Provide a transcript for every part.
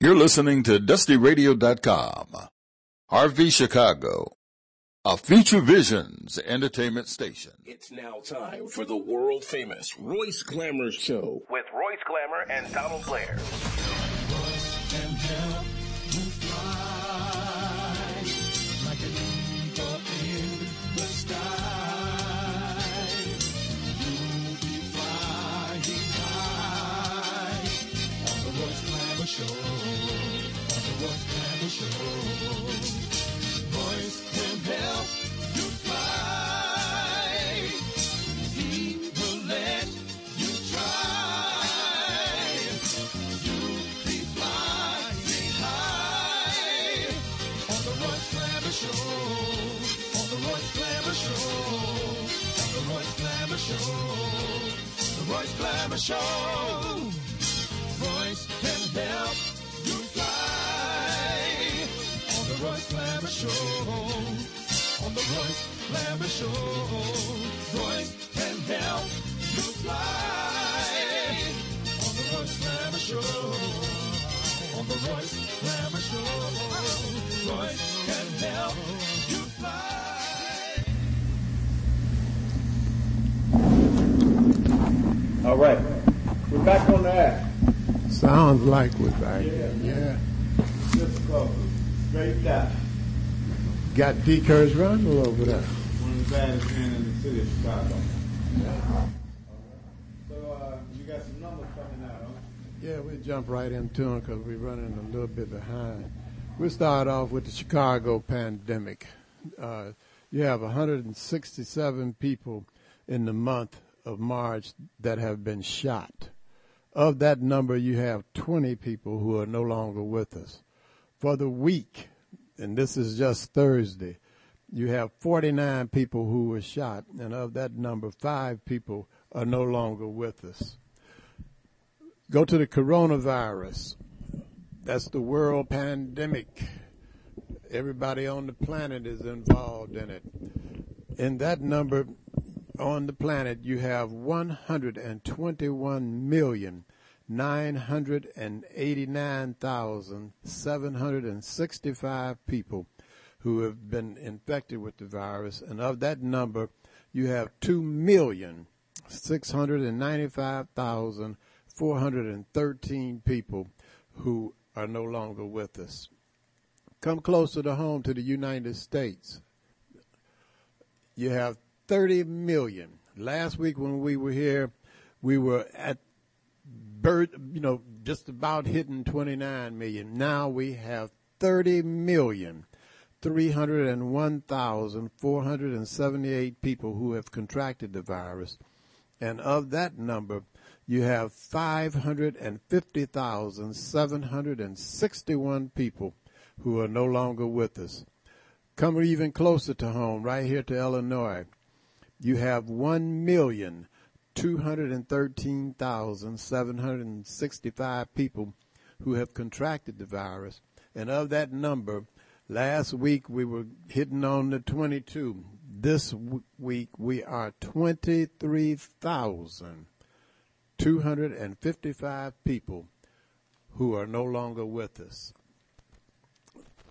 You're listening to DustyRadio.com. RV Chicago, a Future Visions entertainment station. It's now time for the world famous Royce Glamour Show with Royce Glamour and Donald Blair. Royce Show. Royce can help you fly on the Royce Glamour Show. On the Royce Glamour Show. Royce can help you fly on the Royce Glamour Show. On the Royce Glamour Show. Royce can help you fly. All right. We're back on the air. Sounds like we're back. Yeah. yeah. Just go straight down. Got D. Curtis Rundle over there. One of the baddest men in the city of Chicago. Yeah. So uh, you got some numbers coming out, huh? Yeah, we jump right into them because we're running a little bit behind. We'll start off with the Chicago pandemic. Uh, you have 167 people in the month of March that have been shot. Of that number, you have 20 people who are no longer with us. For the week, and this is just Thursday, you have 49 people who were shot, and of that number, five people are no longer with us. Go to the coronavirus. That's the world pandemic. Everybody on the planet is involved in it. In that number, on the planet, you have 121 million 989,765 people who have been infected with the virus, and of that number, you have 2,695,413 people who are no longer with us. Come closer to home to the United States. You have 30 million. Last week when we were here, we were at bird, you know, just about hitting 29 million. Now we have 30 million. 301,478 people who have contracted the virus. And of that number, you have 550,761 people who are no longer with us. Come even closer to home, right here to Illinois you have 1,213,765 people who have contracted the virus. And of that number, last week we were hitting on the 22. This week we are 23,255 people who are no longer with us.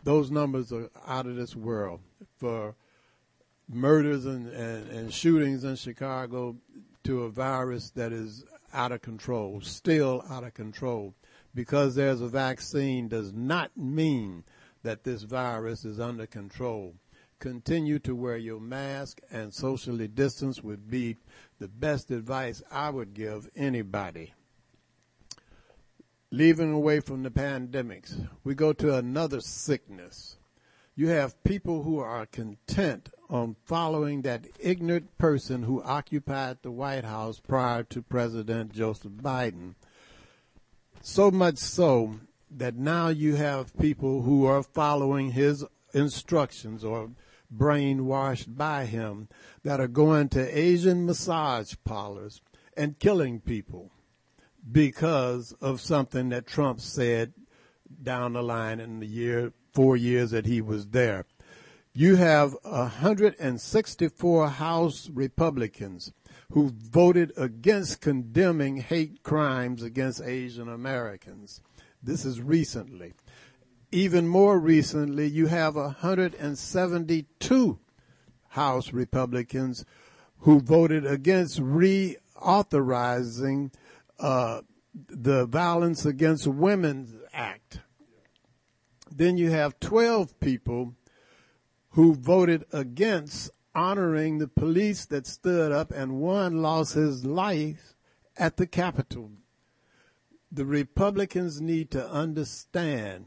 Those numbers are out of this world. For murders and, and, and shootings in Chicago to a virus that is out of control, still out of control. Because there's a vaccine does not mean that this virus is under control. Continue to wear your mask and socially distance would be the best advice I would give anybody. Leaving away from the pandemics, we go to another sickness. You have people who are content on following that ignorant person who occupied the White House prior to President Joseph Biden. So much so that now you have people who are following his instructions or brainwashed by him that are going to Asian massage parlors and killing people because of something that Trump said down the line in the year, four years that he was there you have 164 House Republicans who voted against condemning hate crimes against Asian Americans. This is recently. Even more recently, you have 172 House Republicans who voted against reauthorizing uh, the Violence Against Women Act. Then you have 12 people who voted against honoring the police that stood up and one lost his life at the Capitol. The Republicans need to understand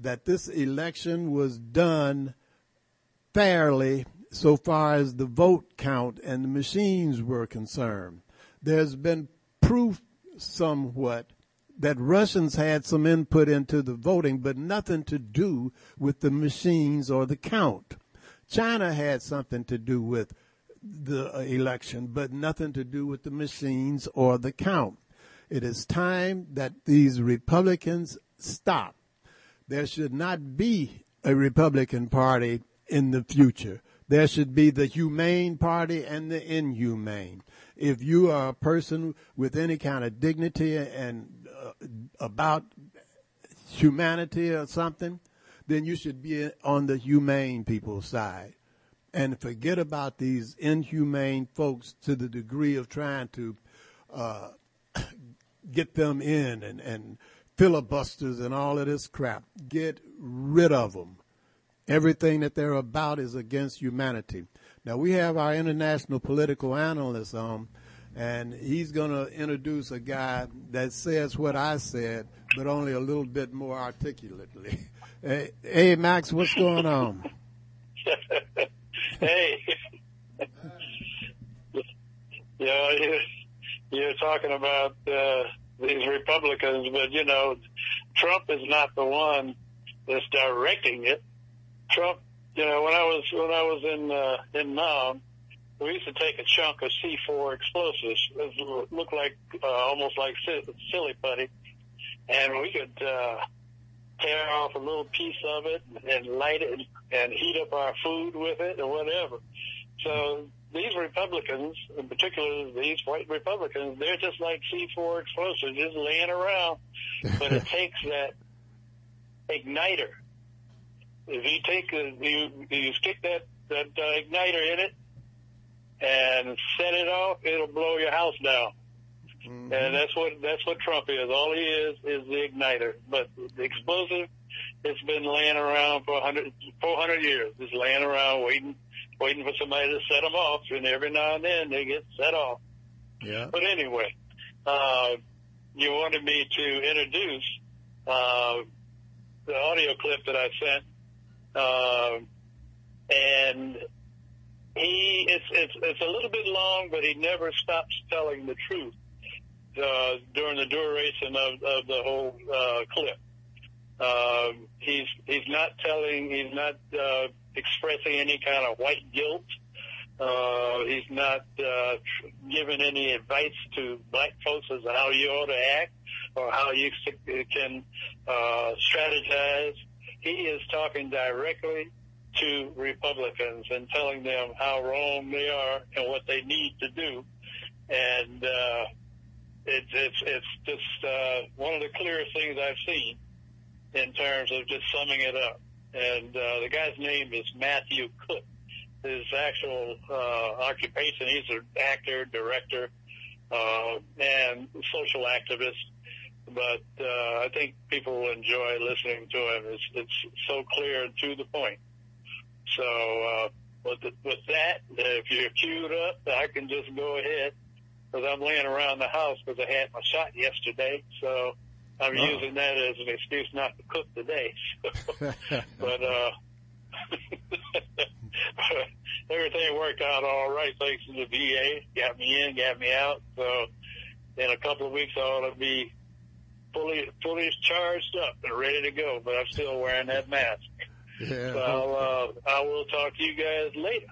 that this election was done fairly so far as the vote count and the machines were concerned. There's been proof somewhat that Russians had some input into the voting, but nothing to do with the machines or the count. China had something to do with the election, but nothing to do with the machines or the count. It is time that these Republicans stop. There should not be a Republican Party in the future. There should be the humane party and the inhumane. If you are a person with any kind of dignity and about humanity or something, then you should be on the humane people's side and forget about these inhumane folks to the degree of trying to uh, get them in and, and filibusters and all of this crap. Get rid of them. Everything that they're about is against humanity. Now we have our international political analyst on, and he's going to introduce a guy that says what I said, but only a little bit more articulately. Hey, hey Max, what's going on? hey, you know, you're, you're talking about uh, these Republicans, but you know, Trump is not the one that's directing it. Trump, you know, when I was when I was in uh, in Nam, we used to take a chunk of C4 explosives. It looked like uh, almost like silly putty, and we could uh, tear off a little piece of it and light it and heat up our food with it or whatever. So these Republicans, in particular these white Republicans, they're just like C4 explosives, just laying around. But it takes that igniter. If you take a, you you stick that that uh, igniter in it and set it off, it'll blow your house down. Mm-hmm. And that's what that's what Trump is. All he is is the igniter. But the explosive, it's been laying around for 100, 400 years. It's laying around waiting, waiting for somebody to set them off. And every now and then they get set off. Yeah. But anyway, uh, you wanted me to introduce uh, the audio clip that I sent, uh, and he it's it's it's a little bit long, but he never stops telling the truth uh, during the duration of, of the whole uh, clip. Uh, he's he's not telling, he's not uh, expressing any kind of white guilt. Uh, he's not uh, giving any advice to black folks as to how you ought to act or how you can uh, strategize. He is talking directly to Republicans and telling them how wrong they are and what they need to do. And uh, it's it's it's just uh, one of the clearest things I've seen in terms of just summing it up. And uh, the guy's name is Matthew Cooke. His actual uh, occupation, he's an actor, director, uh, and social activist. But uh, I think people will enjoy listening to him. It's, it's so clear and to the point. So uh, with, the, with that, if you're queued up, I can just go ahead because I'm laying around the house because I had my shot yesterday. So I'm oh. using that as an excuse not to cook today. but uh, everything worked out all right thanks to the VA. Got me in, got me out. So in a couple of weeks I ought to be fully fully charged up and ready to go. But I'm still wearing that mask. Yeah. So uh, I will talk to you guys later.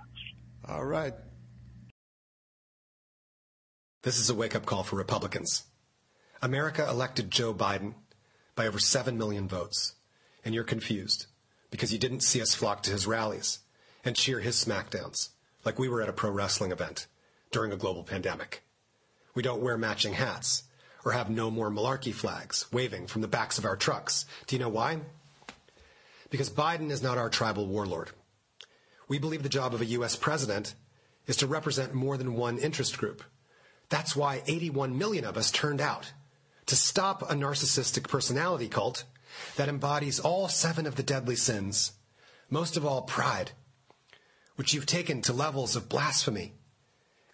All right. This is a wake up call for Republicans. America elected Joe Biden by over 7 million votes, and you're confused because you didn't see us flock to his rallies and cheer his smackdowns like we were at a pro wrestling event during a global pandemic. We don't wear matching hats or have no more malarkey flags waving from the backs of our trucks. Do you know why? Because Biden is not our tribal warlord. We believe the job of a U.S. president is to represent more than one interest group. That's why 81 million of us turned out to stop a narcissistic personality cult that embodies all seven of the deadly sins, most of all pride, which you've taken to levels of blasphemy,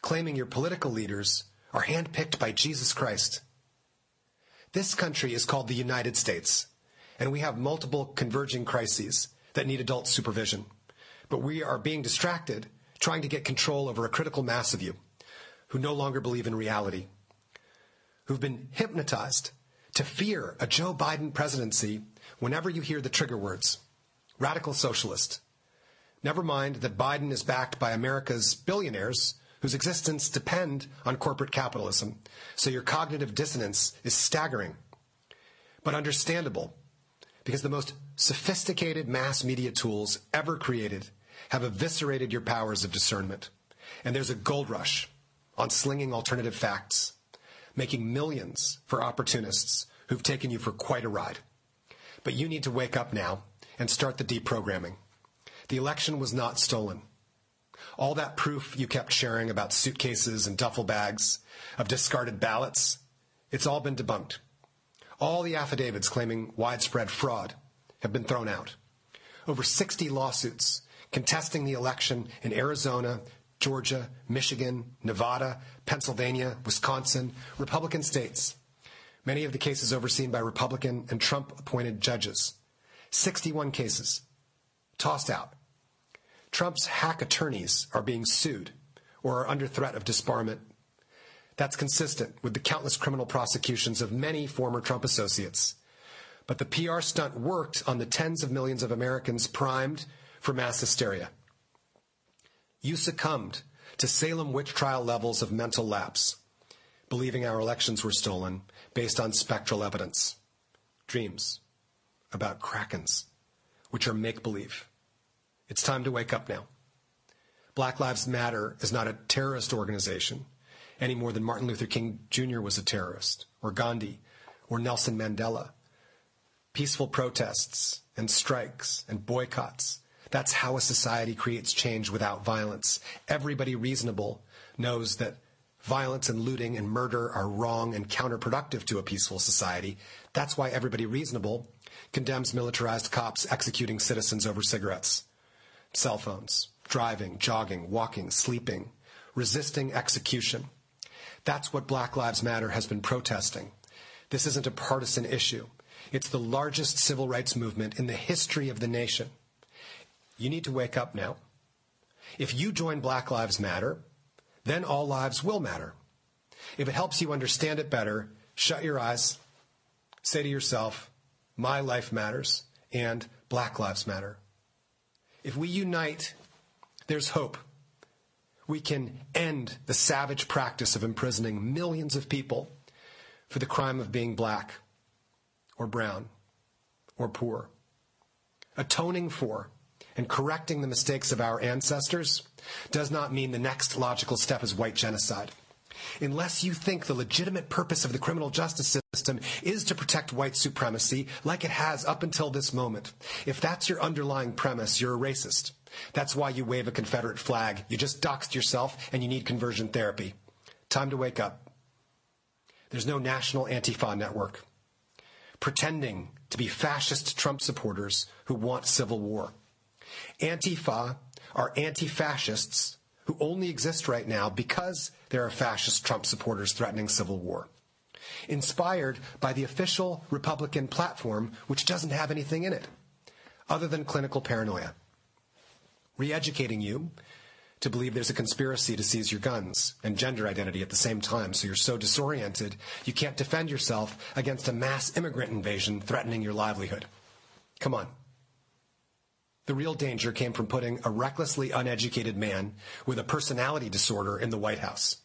claiming your political leaders are handpicked by Jesus Christ. This country is called the United States, and we have multiple converging crises that need adult supervision. But we are being distracted trying to get control over a critical mass of you who no longer believe in reality, who've been hypnotized to fear a Joe Biden presidency whenever you hear the trigger words radical socialist. Never mind that Biden is backed by America's billionaires whose existence depend on corporate capitalism, so your cognitive dissonance is staggering, but understandable because the most sophisticated mass media tools ever created have eviscerated your powers of discernment. And there's a gold rush on slinging alternative facts, making millions for opportunists who've taken you for quite a ride. But you need to wake up now and start the deprogramming. The election was not stolen. All that proof you kept sharing about suitcases and duffel bags of discarded ballots, it's all been debunked. All the affidavits claiming widespread fraud have been thrown out. Over 60 lawsuits contesting the election in Arizona, Georgia, Michigan, Nevada, Pennsylvania, Wisconsin, Republican states. Many of the cases overseen by Republican and Trump appointed judges. 61 cases tossed out. Trump's hack attorneys are being sued or are under threat of disbarment. That's consistent with the countless criminal prosecutions of many former Trump associates. But the PR stunt worked on the tens of millions of Americans primed for mass hysteria. You succumbed to Salem witch trial levels of mental lapse, believing our elections were stolen based on spectral evidence. Dreams about krakens, which are make believe. It's time to wake up now. Black Lives Matter is not a terrorist organization any more than Martin Luther King Jr. was a terrorist, or Gandhi, or Nelson Mandela. Peaceful protests and strikes and boycotts. That's how a society creates change without violence. Everybody reasonable knows that violence and looting and murder are wrong and counterproductive to a peaceful society. That's why everybody reasonable condemns militarized cops executing citizens over cigarettes cell phones, driving, jogging, walking, sleeping, resisting execution. That's what Black Lives Matter has been protesting. This isn't a partisan issue. It's the largest civil rights movement in the history of the nation. You need to wake up now. If you join Black Lives Matter, then all lives will matter. If it helps you understand it better, shut your eyes, say to yourself, My life matters, and Black Lives Matter. If we unite, there's hope. We can end the savage practice of imprisoning millions of people for the crime of being black or brown or poor. Atoning for and correcting the mistakes of our ancestors does not mean the next logical step is white genocide unless you think the legitimate purpose of the criminal justice system is to protect white supremacy like it has up until this moment. If that's your underlying premise, you're a racist. That's why you wave a Confederate flag. You just doxed yourself and you need conversion therapy. Time to wake up. There's no national Antifa network pretending to be fascist Trump supporters who want civil war. Antifa are anti fascists who only exist right now because there are fascist Trump supporters threatening civil war. Inspired by the official Republican platform, which doesn't have anything in it other than clinical paranoia. Re educating you to believe there's a conspiracy to seize your guns and gender identity at the same time, so you're so disoriented you can't defend yourself against a mass immigrant invasion threatening your livelihood. Come on. The real danger came from putting a recklessly uneducated man with a personality disorder in the White House,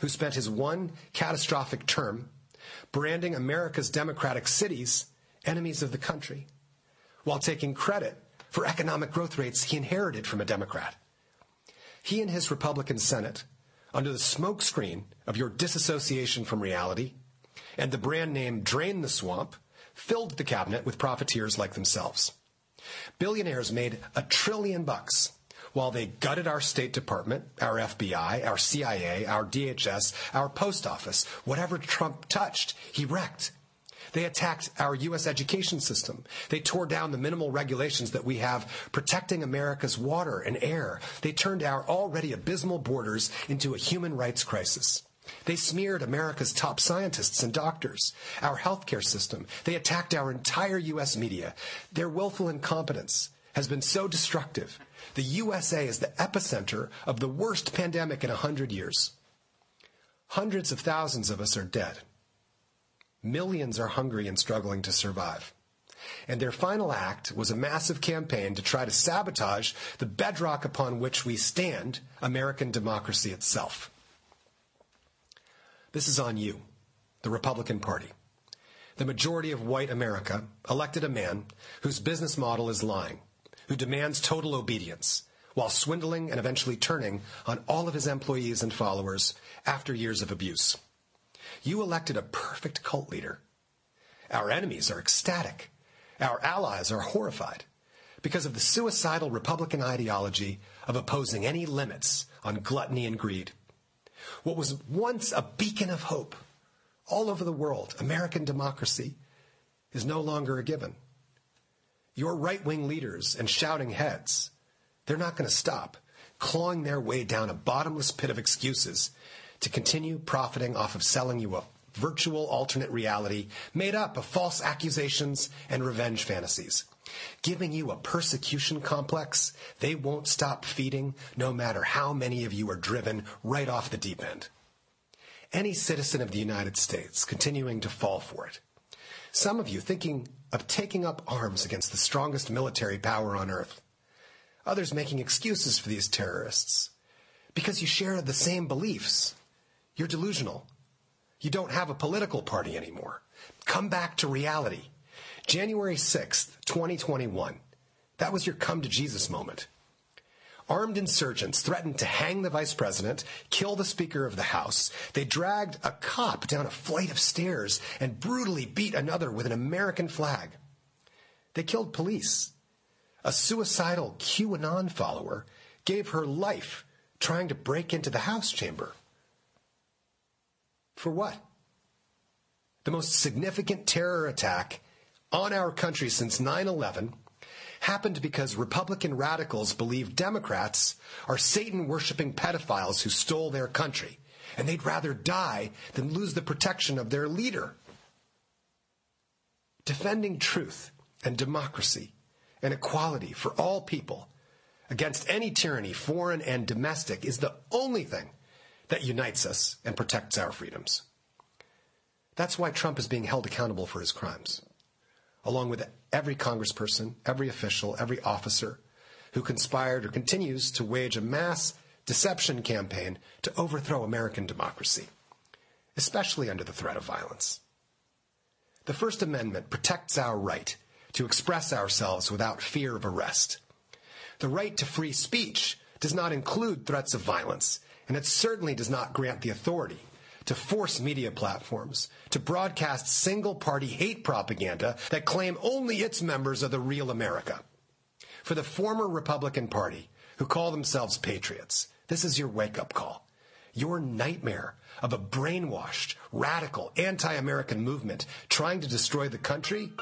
who spent his one catastrophic term branding America's democratic cities enemies of the country, while taking credit for economic growth rates he inherited from a Democrat. He and his Republican Senate, under the smokescreen of your disassociation from reality, and the brand name Drain the Swamp filled the cabinet with profiteers like themselves. Billionaires made a trillion bucks while they gutted our State Department, our FBI, our CIA, our DHS, our post office. Whatever Trump touched, he wrecked. They attacked our U.S. education system. They tore down the minimal regulations that we have protecting America's water and air. They turned our already abysmal borders into a human rights crisis. They smeared America's top scientists and doctors, our healthcare system. They attacked our entire U.S. media. Their willful incompetence has been so destructive. The USA is the epicenter of the worst pandemic in a hundred years. Hundreds of thousands of us are dead. Millions are hungry and struggling to survive. And their final act was a massive campaign to try to sabotage the bedrock upon which we stand, American democracy itself. This is on you, the Republican Party. The majority of white America elected a man whose business model is lying, who demands total obedience, while swindling and eventually turning on all of his employees and followers after years of abuse. You elected a perfect cult leader. Our enemies are ecstatic. Our allies are horrified because of the suicidal Republican ideology of opposing any limits on gluttony and greed. What was once a beacon of hope all over the world, American democracy, is no longer a given. Your right wing leaders and shouting heads, they're not going to stop clawing their way down a bottomless pit of excuses to continue profiting off of selling you a virtual alternate reality made up of false accusations and revenge fantasies. Giving you a persecution complex they won't stop feeding no matter how many of you are driven right off the deep end. Any citizen of the United States continuing to fall for it. Some of you thinking of taking up arms against the strongest military power on earth. Others making excuses for these terrorists because you share the same beliefs you're delusional. You don't have a political party anymore. Come back to reality. January 6th, 2021. That was your come to Jesus moment. Armed insurgents threatened to hang the vice president, kill the Speaker of the House. They dragged a cop down a flight of stairs and brutally beat another with an American flag. They killed police. A suicidal QAnon follower gave her life trying to break into the House chamber. For what? The most significant terror attack on our country since 9 11 happened because Republican radicals believe Democrats are Satan worshiping pedophiles who stole their country, and they'd rather die than lose the protection of their leader. Defending truth and democracy and equality for all people against any tyranny, foreign and domestic, is the only thing that unites us and protects our freedoms. That's why Trump is being held accountable for his crimes, along with every congressperson, every official, every officer who conspired or continues to wage a mass deception campaign to overthrow American democracy, especially under the threat of violence. The First Amendment protects our right to express ourselves without fear of arrest. The right to free speech does not include threats of violence and it certainly does not grant the authority to force media platforms to broadcast single party hate propaganda that claim only its members are the real America. For the former Republican Party, who call themselves patriots, this is your wake up call. Your nightmare of a brainwashed, radical, anti American movement trying to destroy the country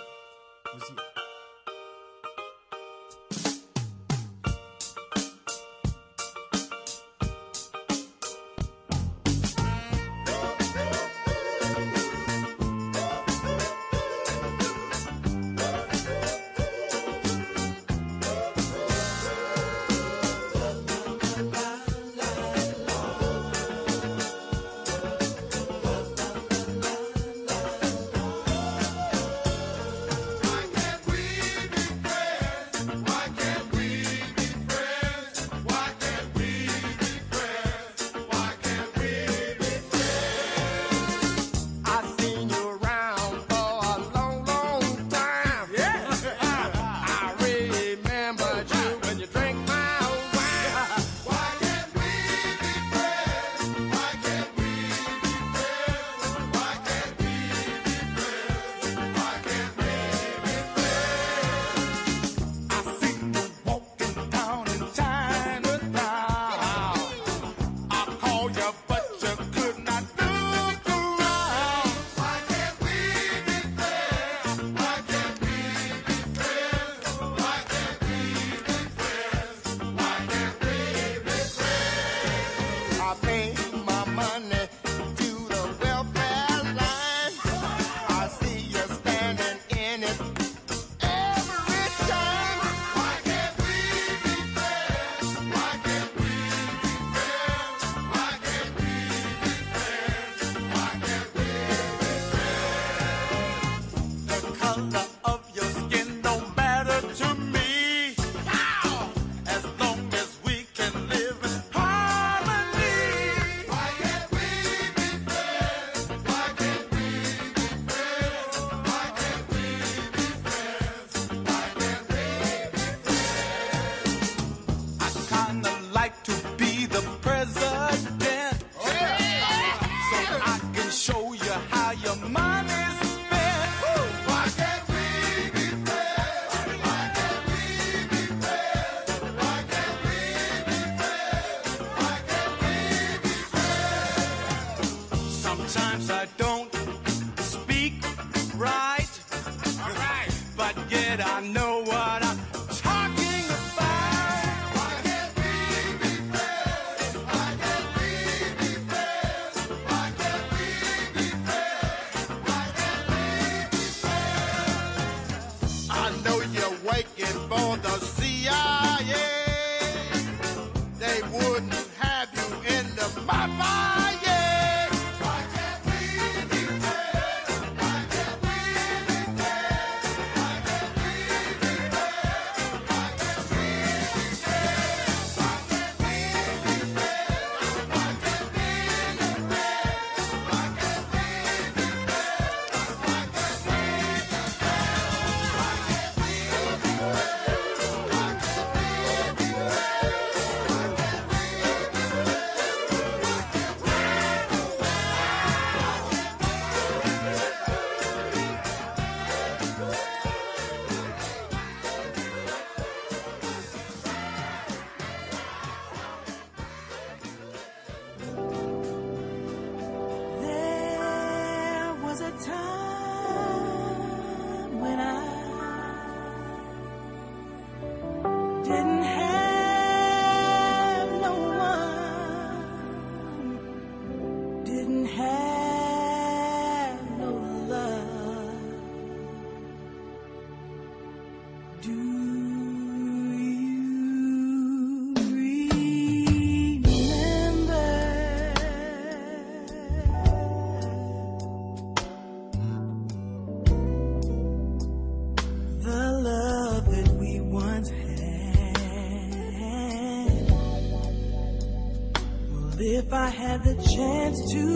the chance to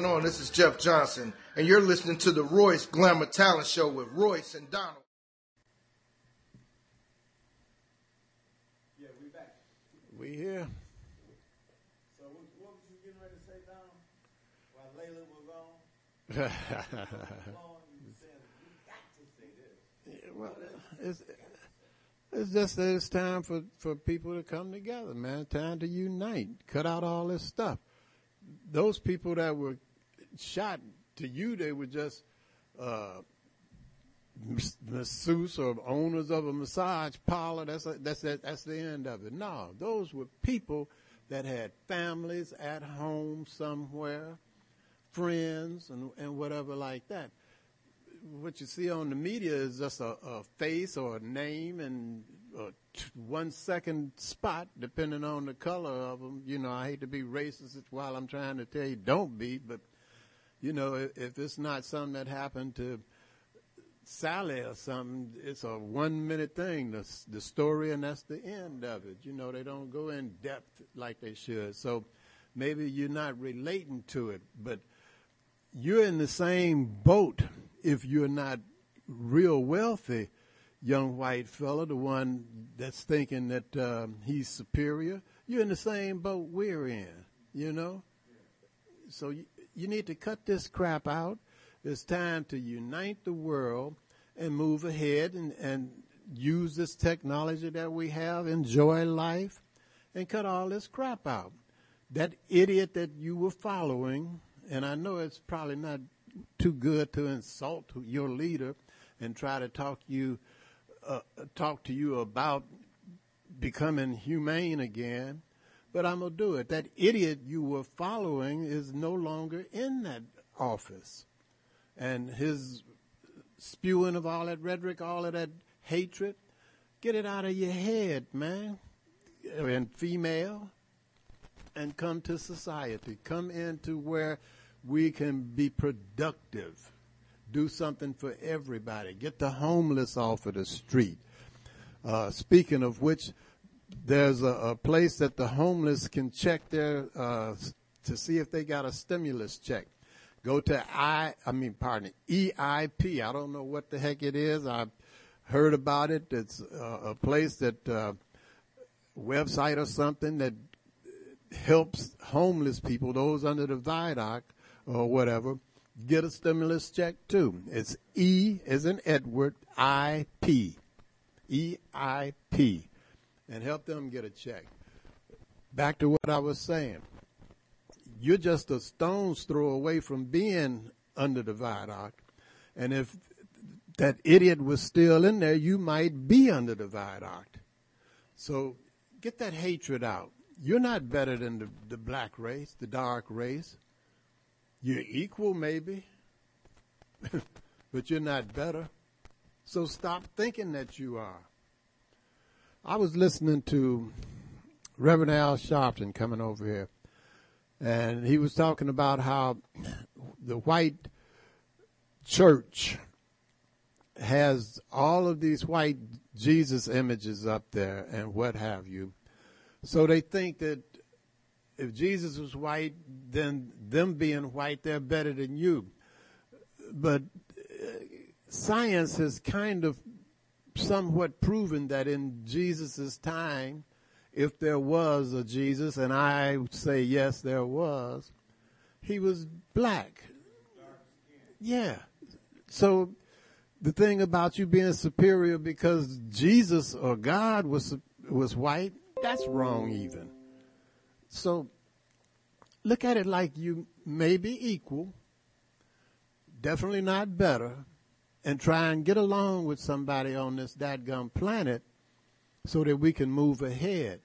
going on? This is Jeff Johnson, and you're listening to the Royce Glamour Talent Show with Royce and Donald. Yeah, we back. We here. So what, what was you getting ready to say, Donald? While Layla was on? Long, you got to say this." well, it's it's just that it's time for for people to come together, man. Time to unite. Cut out all this stuff. Those people that were shot to you, they were just uh, masseuse or owners of a massage parlor. That's a, that's that, that's the end of it. No, those were people that had families at home somewhere, friends, and and whatever like that what you see on the media is just a, a face or a name and a t- one second spot, depending on the color of them. You know, I hate to be racist while I'm trying to tell you don't be, but you know, if, if it's not something that happened to Sally or something, it's a one minute thing, the, the story, and that's the end of it. You know, they don't go in depth like they should. So maybe you're not relating to it, but you're in the same boat if you're not real wealthy young white fella, the one that's thinking that um, he's superior. You're in the same boat we're in, you know? So you, you need to cut this crap out. It's time to unite the world and move ahead and, and use this technology that we have, enjoy life, and cut all this crap out. That idiot that you were following, and I know it's probably not too good to insult your leader and try to talk you uh, talk to you about becoming humane again, but I'm gonna do it. That idiot you were following is no longer in that office, and his spewing of all that rhetoric, all of that hatred, get it out of your head, man. And female, and come to society. Come into where we can be productive. Do something for everybody. Get the homeless off of the street. Uh, speaking of which, there's a, a place that the homeless can check their uh, to see if they got a stimulus check. Go to I, I mean, pardon, EIP. I don't know what the heck it is. I've heard about it. It's uh, a place that uh, website or something that helps homeless people, those under the viaduct or whatever, get a stimulus check too. It's E as in Edward, I P. E I P. And help them get a check. Back to what I was saying. You're just a stone's throw away from being under the viaduct. And if that idiot was still in there, you might be under the viaduct. So get that hatred out. You're not better than the, the black race, the dark race. You're equal, maybe, but you're not better. So stop thinking that you are. I was listening to Reverend Al Sharpton coming over here, and he was talking about how the white church has all of these white Jesus images up there and what have you. So they think that if Jesus was white, then them being white, they're better than you. But uh, science has kind of somewhat proven that in Jesus' time, if there was a Jesus, and I say yes, there was, he was black. Yeah. So the thing about you being superior because Jesus or God was was white, that's wrong even. So look at it like you may be equal, definitely not better, and try and get along with somebody on this dadgum planet so that we can move ahead.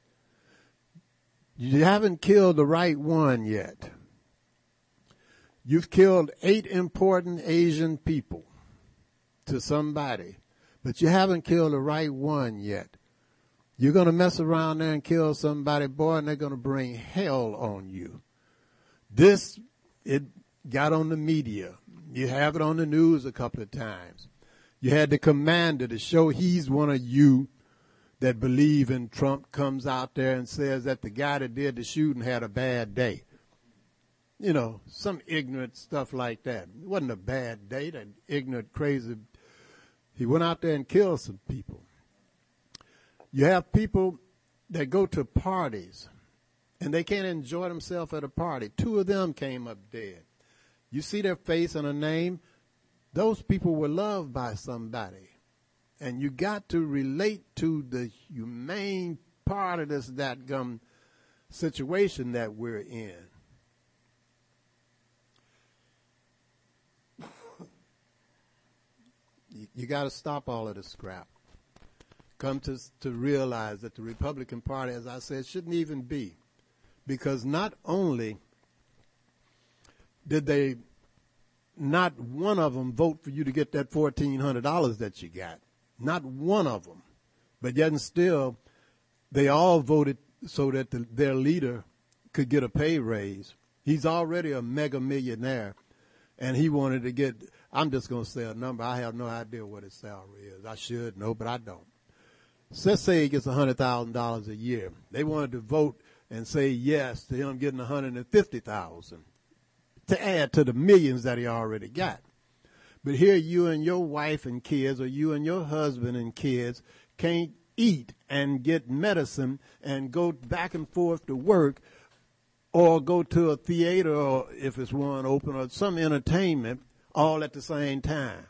You haven't killed the right one yet. You've killed eight important Asian people to somebody, but you haven't killed the right one yet. You're going to mess around there and kill somebody, boy, and they're going to bring hell on you. This, it got on the media. You have it on the news a couple of times. You had the commander to show he's one of you that believe in Trump comes out there and says that the guy that did the shooting had a bad day. you know, some ignorant stuff like that. It wasn't a bad day. That ignorant, crazy. He went out there and killed some people. You have people that go to parties and they can't enjoy themselves at a party. Two of them came up dead. You see their face and a name. Those people were loved by somebody. And you got to relate to the humane part of this that gum situation that we're in. you, got to stop all of the scrap. Come to to realize that the Republican Party, as I said, shouldn't even be, because not only did they not one of them vote for you to get that fourteen hundred dollars that you got, not one of them, but yet and still, they all voted so that the, their leader could get a pay raise. He's already a mega millionaire, and he wanted to get I'm just going to say a number. I have no idea what his salary is. I should know, but I don't. Let's say he gets $100,000 a year. They wanted to vote and say yes to him getting 150,000 to add to the millions that he already got. But here you and your wife and kids or you and your husband and kids can't eat and get medicine and go back and forth to work or go to a theater or if it's one open or some entertainment all at the same time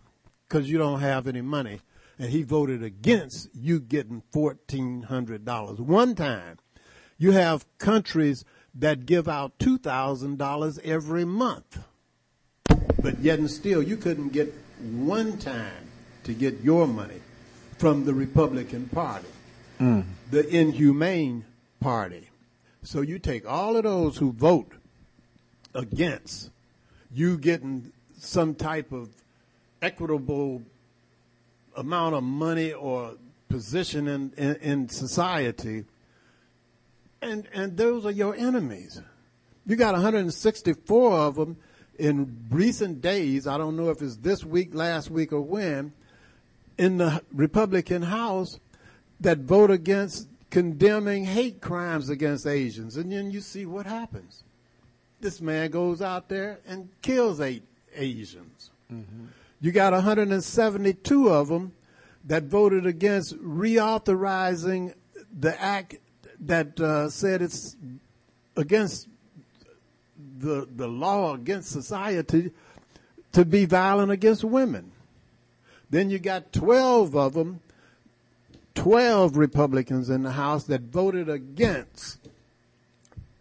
because you don't have any money. And he voted against you getting $1,400. One time, you have countries that give out $2,000 every month. But yet and still, you couldn't get one time to get your money from the Republican Party, mm. the inhumane party. So you take all of those who vote against you getting some type of equitable amount of money or position in, in, in, society, and, and those are your enemies. You got 164 of them in recent days. I don't know if it's this week, last week, or when, in the Republican House that vote against condemning hate crimes against Asians. And then you see what happens. This man goes out there and kills eight Asians. Mm-hmm. You got 172 of them that voted against reauthorizing the act that uh, said it's against the the law against society to be violent against women. Then you got 12 of them, 12 Republicans in the House that voted against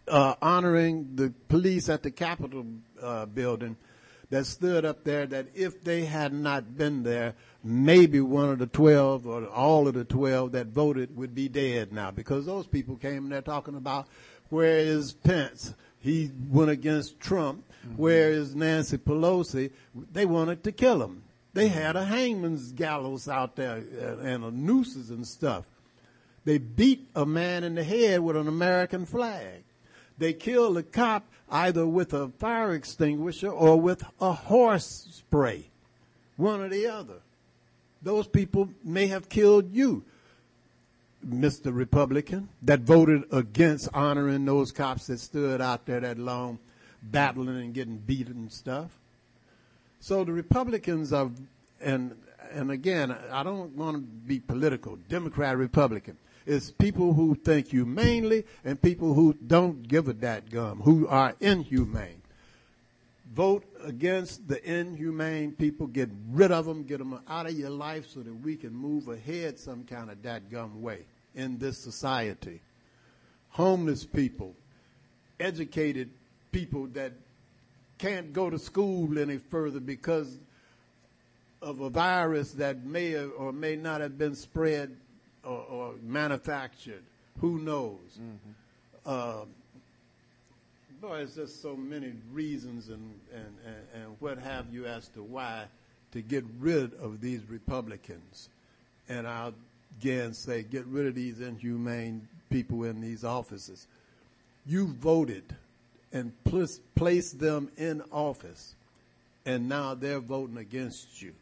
uh, honoring the police at the Capitol uh, building that stood up there that if they had not been there, maybe one of the 12 or all of the 12 that voted would be dead now because those people came there talking about where is Pence? He went against Trump. Mm-hmm. Where is Nancy Pelosi? They wanted to kill him. They had a hangman's gallows out there uh, and a nooses and stuff. They beat a man in the head with an American flag. They killed a cop either with a fire extinguisher or with a horse spray, one or the other. Those people may have killed you, Mr. Republican, that voted against honoring those cops that stood out there that long battling and getting beaten and stuff. So the Republicans are, and and again, I don't want to be political, Democrat, Republican. It's people who think humanely and people who don't give a dat gum, who are inhumane. Vote against the inhumane people. Get rid of them. Get them out of your life so that we can move ahead some kind of dat gum way in this society. Homeless people, educated people that can't go to school any further because of a virus that may or may not have been spread or, or manufactured. Who knows? Mm-hmm. Uh, boy, there's just so many reasons and, and, and, and what have you as to why to get rid of these Republicans. And I'll again say, get rid of these inhumane people in these offices. You voted and pl- placed them in office, and now they're voting against you.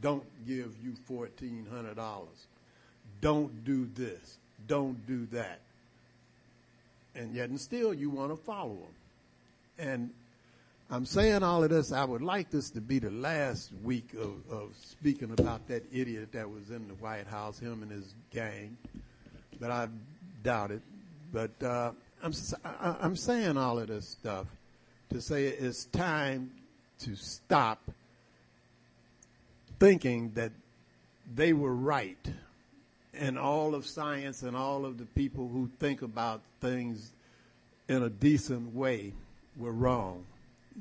Don't give you $1,400 don't do this, don't do that. And yet and still you want to follow them. And I'm saying all of this. I would like this to be the last week of, of speaking about that idiot that was in the White House, him and his gang. But I doubt it. But uh, I'm I'm saying all of this stuff to say it's time to stop thinking that they were right and all of science and all of the people who think about things in a decent way were wrong.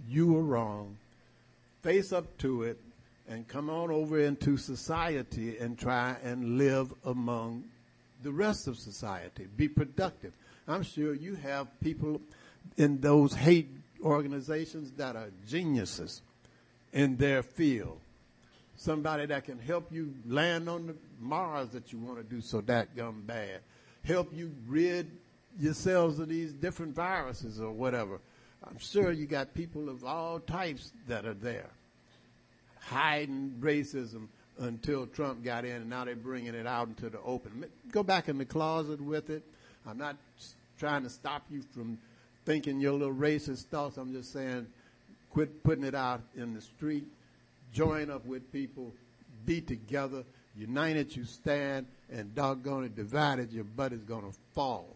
You were wrong. Face up to it and come on over into society and try and live among the rest of society. Be productive. I'm sure you have people in those hate organizations that are geniuses in their field somebody that can help you land on the Mars that you want to do so that gum bad. Help you rid yourselves of these different viruses or whatever. I'm sure you got people of all types that are there hiding racism until Trump got in and now they're bringing it out into the open. Go back in the closet with it. I'm not trying to stop you from thinking your little racist thoughts. I'm just saying quit putting it out in the street join up with people, be together, united you stand, and doggone it, divided your butt is going to fall.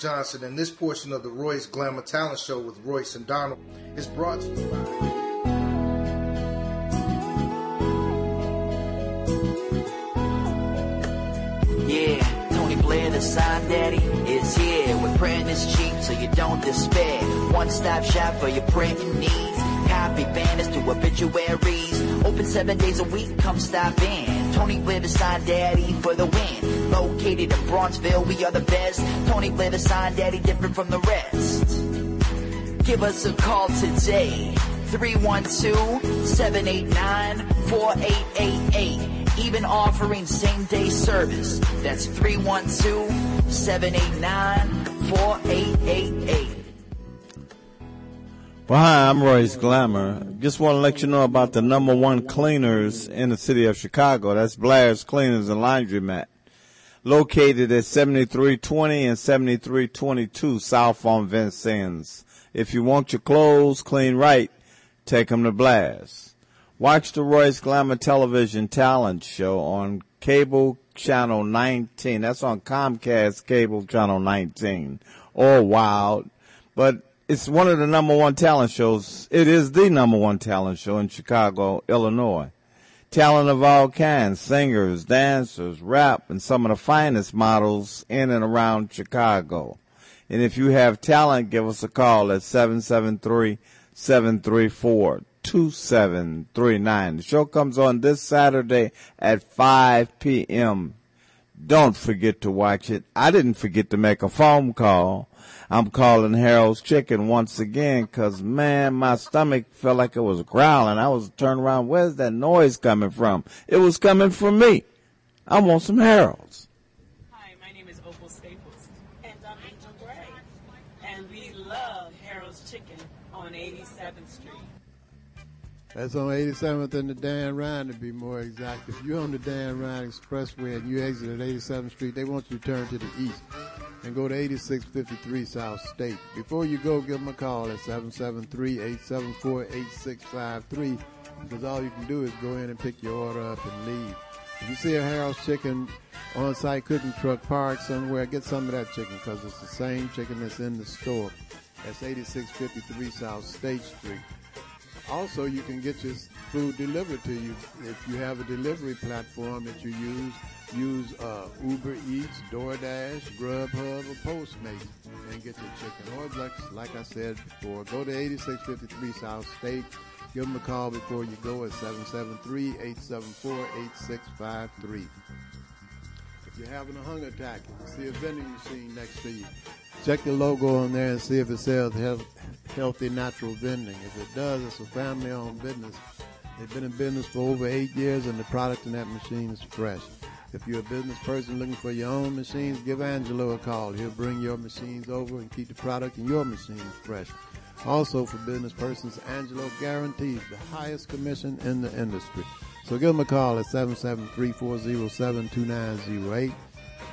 Johnson, and this portion of the Royce Glamour Talent Show with Royce and Donald is brought to you by. Yeah, Tony Blair, the sign daddy, is here. With printing is cheap, so you don't despair. One stop shop for your printing needs. Copy banners to obituaries. Open seven days a week, come stop in. Tony the daddy for the win. Located in Bronxville, we are the best. Tony the daddy, different from the rest. Give us a call today. 312-789-4888. Even offering same day service. That's 312-789-4888. Well, hi, I'm Royce Glamour. Just want to let you know about the number one cleaners in the city of Chicago. That's Blair's Cleaners and Laundromat. Located at 7320 and 7322 South on Vincennes. If you want your clothes clean right, take them to Blair's. Watch the Royce Glamour Television Talent Show on cable channel 19. That's on Comcast cable channel 19 or Wild. But it's one of the number one talent shows. It is the number one talent show in Chicago, Illinois. Talent of all kinds, singers, dancers, rap, and some of the finest models in and around Chicago. And if you have talent, give us a call at 773 734 2739. The show comes on this Saturday at 5 p.m. Don't forget to watch it. I didn't forget to make a phone call. I'm calling Harold's Chicken once again because, man, my stomach felt like it was growling. I was turning around. Where's that noise coming from? It was coming from me. I want some Harold's. Hi, my name is Opal Staples. And I'm Angel Gray. And we love Harold's Chicken on 87th Street. That's on 87th and the Dan Ryan to be more exact. If you're on the Dan Ryan Expressway and you exit at 87th Street, they want you to turn to the east and go to 8653 South State. Before you go, give them a call at 773-874-8653 because all you can do is go in and pick your order up and leave. If you see a Harold's Chicken on-site cooking truck parked somewhere, get some of that chicken because it's the same chicken that's in the store. That's 8653 South State Street. Also, you can get your food delivered to you if you have a delivery platform that you use. Use uh, Uber Eats, DoorDash, Grubhub, or Postmates and get your chicken. Or like, like I said before, go to 8653 South State. Give them a call before you go at 773-874-8653. If you're having a hunger attack, see a vending machine next to you. Check the logo on there and see if it says health, healthy natural vending. If it does, it's a family-owned business. They've been in business for over eight years, and the product in that machine is fresh. If you're a business person looking for your own machines, give Angelo a call. He'll bring your machines over and keep the product in your machines fresh. Also, for business persons, Angelo guarantees the highest commission in the industry. So give him a call at 773-407-2908.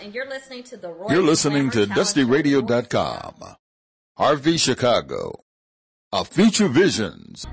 and you're listening to the Roy You're listening to DustyRadio.com, RV Chicago, a feature visions.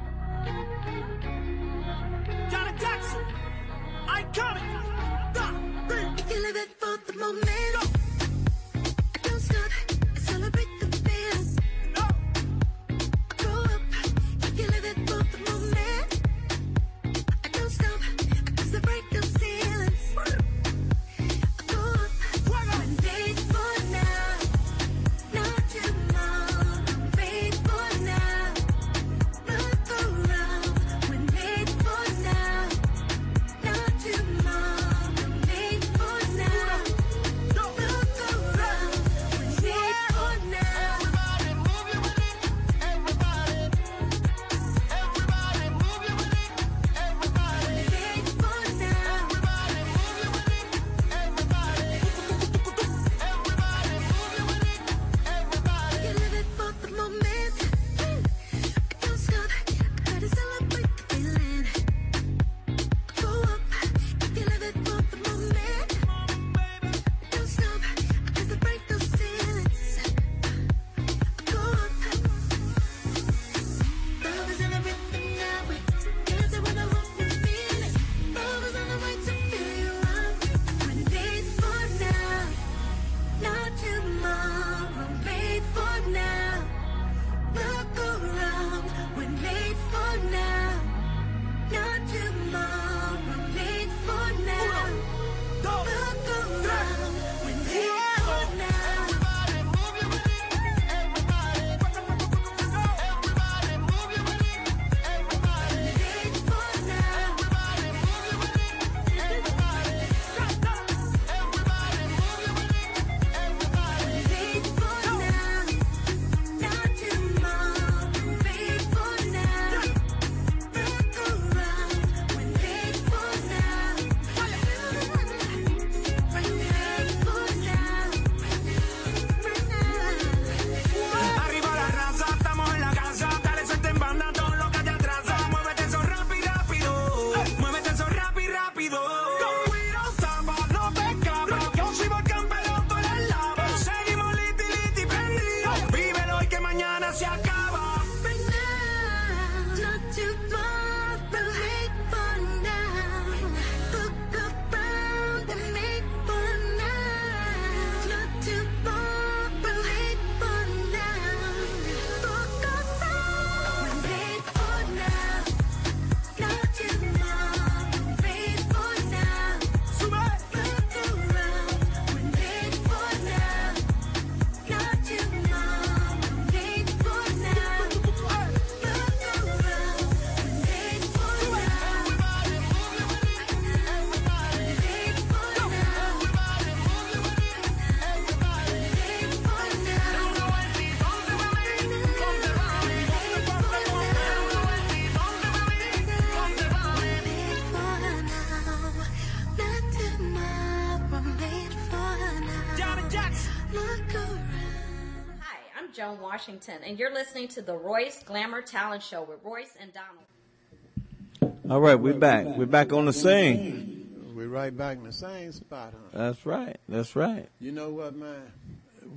I'm Joan Washington, and you're listening to the Royce Glamour Talent Show with Royce and Donald. All right, we're back. We're back on the scene. We're right back in the same spot, huh? That's right. That's right. You know what, man?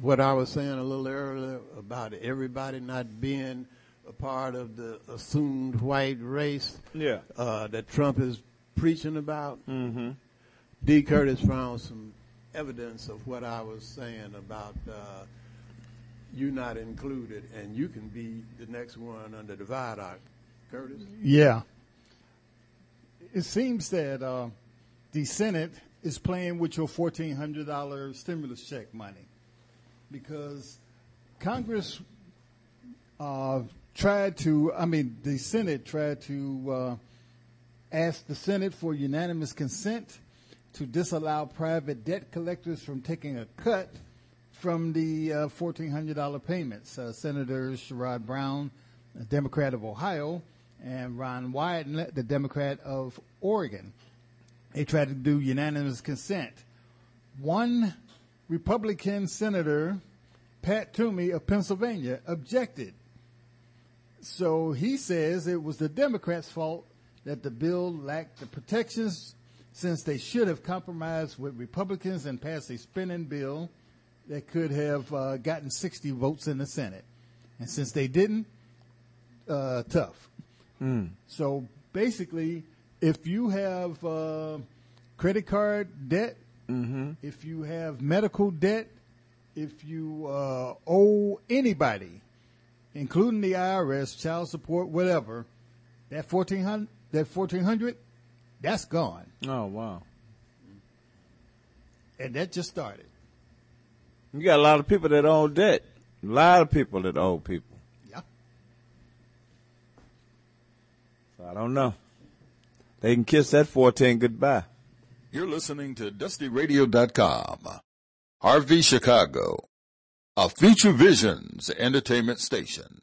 What I was saying a little earlier about everybody not being a part of the assumed white race yeah. Uh, that Trump is preaching about. Mm-hmm. D. Curtis found some evidence of what I was saying about uh, you're not included, and you can be the next one under the viaduct. Curtis? Yeah. It seems that uh, the Senate is playing with your $1,400 stimulus check money because Congress uh, tried to, I mean, the Senate tried to uh, ask the Senate for unanimous consent to disallow private debt collectors from taking a cut – from the uh, $1,400 payments. Uh, Senators Sherrod Brown, a Democrat of Ohio, and Ron Wyden, the Democrat of Oregon. They tried to do unanimous consent. One Republican senator, Pat Toomey of Pennsylvania, objected. So he says it was the Democrats' fault that the bill lacked the protections since they should have compromised with Republicans and passed a spending bill that could have uh, gotten 60 votes in the Senate. And since they didn't, uh, tough. So basically, if you have uh, credit card debt, if you have medical debt, if you uh, owe anybody, including the IRS, child support, whatever, that fourteen hundred, that fourteen hundred, that's gone, Oh wow. and that just started. You got a lot of people that owe debt. A lot of people that owe people. Yeah. So I don't know. They can kiss that 14 goodbye. You're listening to DustyRadio.com. RV Chicago, a Future Visions entertainment station.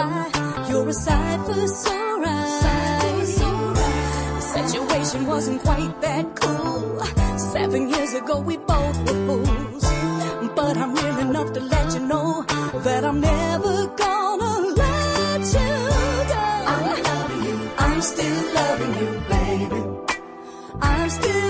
Fly. You're a sight for sore eyes. The situation wasn't quite that cool. Seven years ago we both were fools. But I'm real enough to let you know that I'm never gonna let you go. I'm loving you. I'm still loving you, baby. I'm still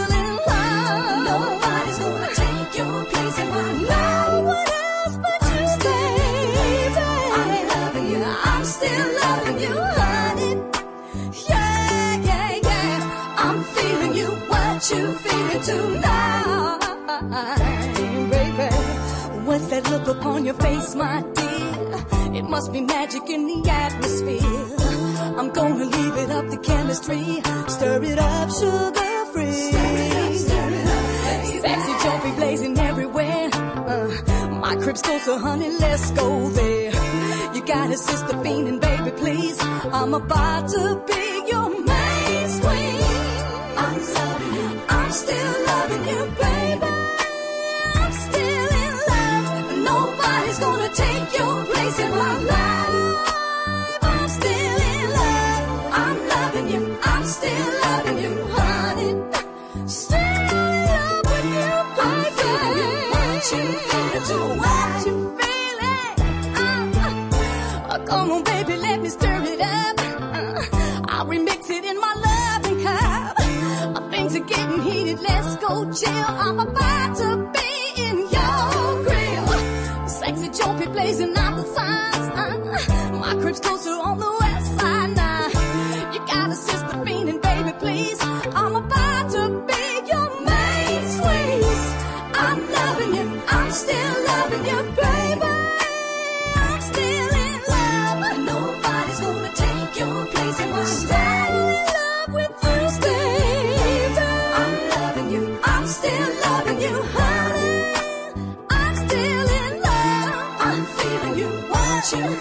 What's that look upon your face, my dear? It must be magic in the atmosphere. I'm gonna leave it up to chemistry. Stir it up, sugar free. Sexy jumpy blazing everywhere. Uh, my crib's closer, honey, let's go there. You got a sister fiending, baby, please. I'm about to be chill. I'm still in love. I'm loving you, I'm still loving you, honey. Still loving you, by the way. Come on, baby, let me stir it up. I'll remix it in my love and cup. Things are getting heated, let's go jail. I'm about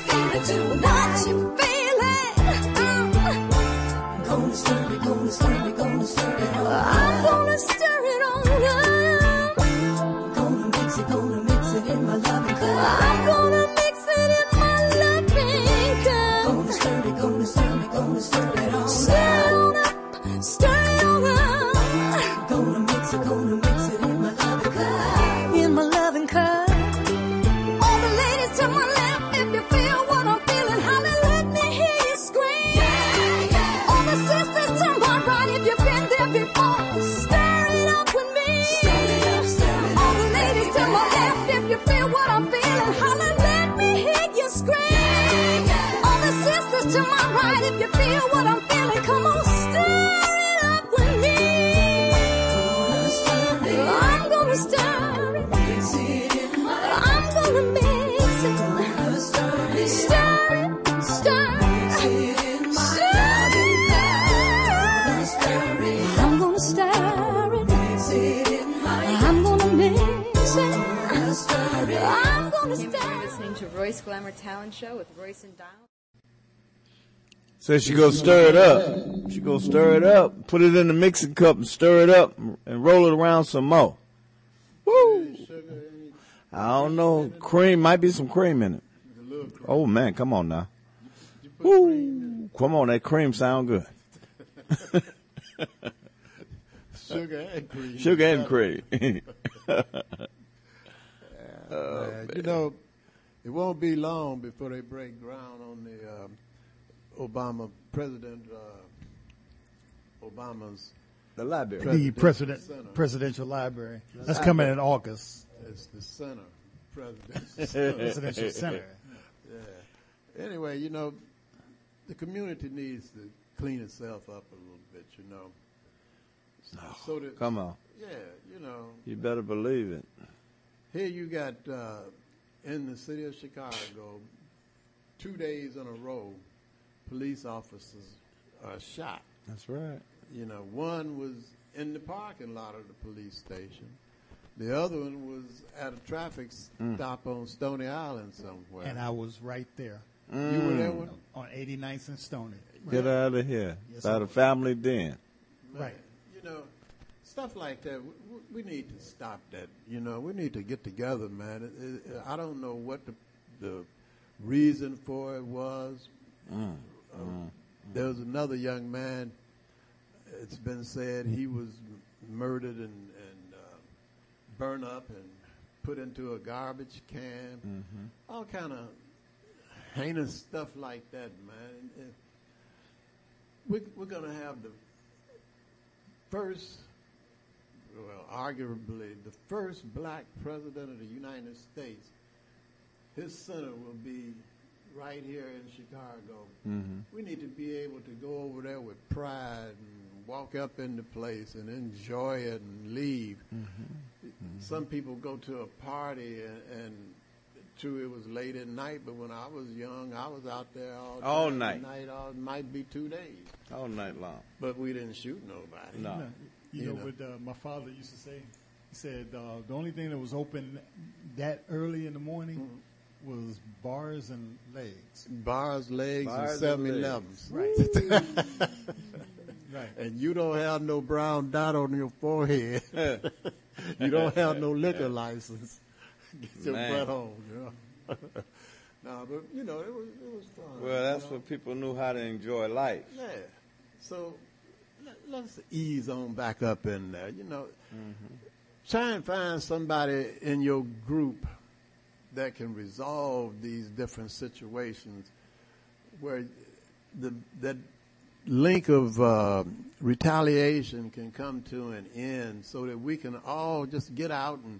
Feeling tonight? What you Glamour Talent Show with Royce and Donald. Says she go stir it up. She go stir it up, put it in the mixing cup and stir it up and roll it around some more. Woo! I don't know. Cream might be some cream in it. Oh man, come on now. Woo! Come on, that cream sound good. Sugar and cream. Sugar and cream. Uh, you know, it won't be long before they break ground on the um, Obama President uh, Obama's the library, The president, Center. presidential library. That's coming in August. It's the center, presidential Presidential center. Yeah. Anyway, you know, the community needs to clean itself up a little bit. You know. So that, Come on. Yeah, you know. You better believe it. Here you got uh, in the city of Chicago, two days in a row, police officers are shot. That's right. You know, one was in the parking lot of the police station. The other one was at a traffic Mm. stop on Stony Island somewhere. And I was right there. You were there Mm. On 89th and Stony. Get out of here. Yes, out I of family den. Right. Stuff like that. We, we need to stop that. You know, we need to get together, man. It, it, I don't know what the the reason for it was. Mm, Uh, There was another young man. It's been said he was murdered and, and uh, burned up and put into a garbage can. Mhm. All kind of heinous stuff like that, man. We, we're going to have the first, well, arguably the first black president of the United States. His center will be right here in Chicago. Mhm. We need to be able to go over there with pride and walk up in the place and enjoy it and leave. Some people go to a party and, and true, it was late at night, but when I was young, I was out there all, night. All day, night. night, all might be two days, all night long. but we didn't shoot nobody. No. You, You know, know. what uh, my father used to say? He said uh, the only thing that was open that early in the morning was bars and legs. Bars, legs, Bars and and 7-Elevens. Right. Right. And you don't have no brown dot on your forehead. you don't have no liquor license. Get your Man. butt home, you know. but you know, it was it was fun. Well, that's you know? what people knew how to enjoy life. Yeah. So let, let's ease on back up in there. You know, try and find somebody in your group that can resolve these different situations where the that link of uh, retaliation can come to an end so that we can all just get out and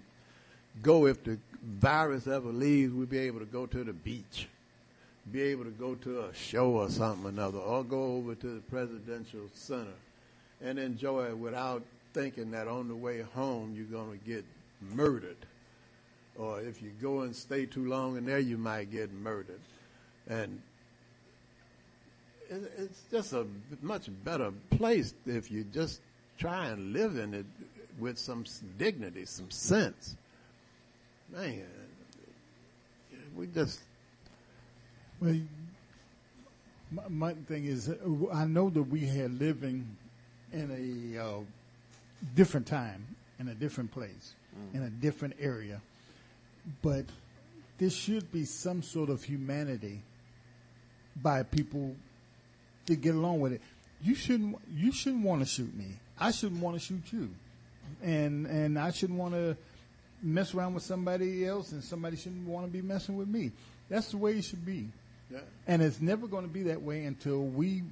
go if the virus ever leaves we'll be able to go to the beach be able to go to a show or something or another or go over to the presidential center and enjoy it without thinking that on the way home you're going to get murdered or if you go and stay too long in there you might get murdered and it's just a much better place if you just try and live in it with some dignity, some sense. Man, we just Well, my, my thing is, uh, I know that we had living in a uh, different time, in a different place, in a different area, but there should be some sort of humanity by people to get along with it. You shouldn't. You shouldn't want to shoot me. I shouldn't want to shoot you, and and I shouldn't want to mess around with somebody else, and somebody shouldn't want to be messing with me. That's the way it should be. Yeah. And it's never going to be that way until we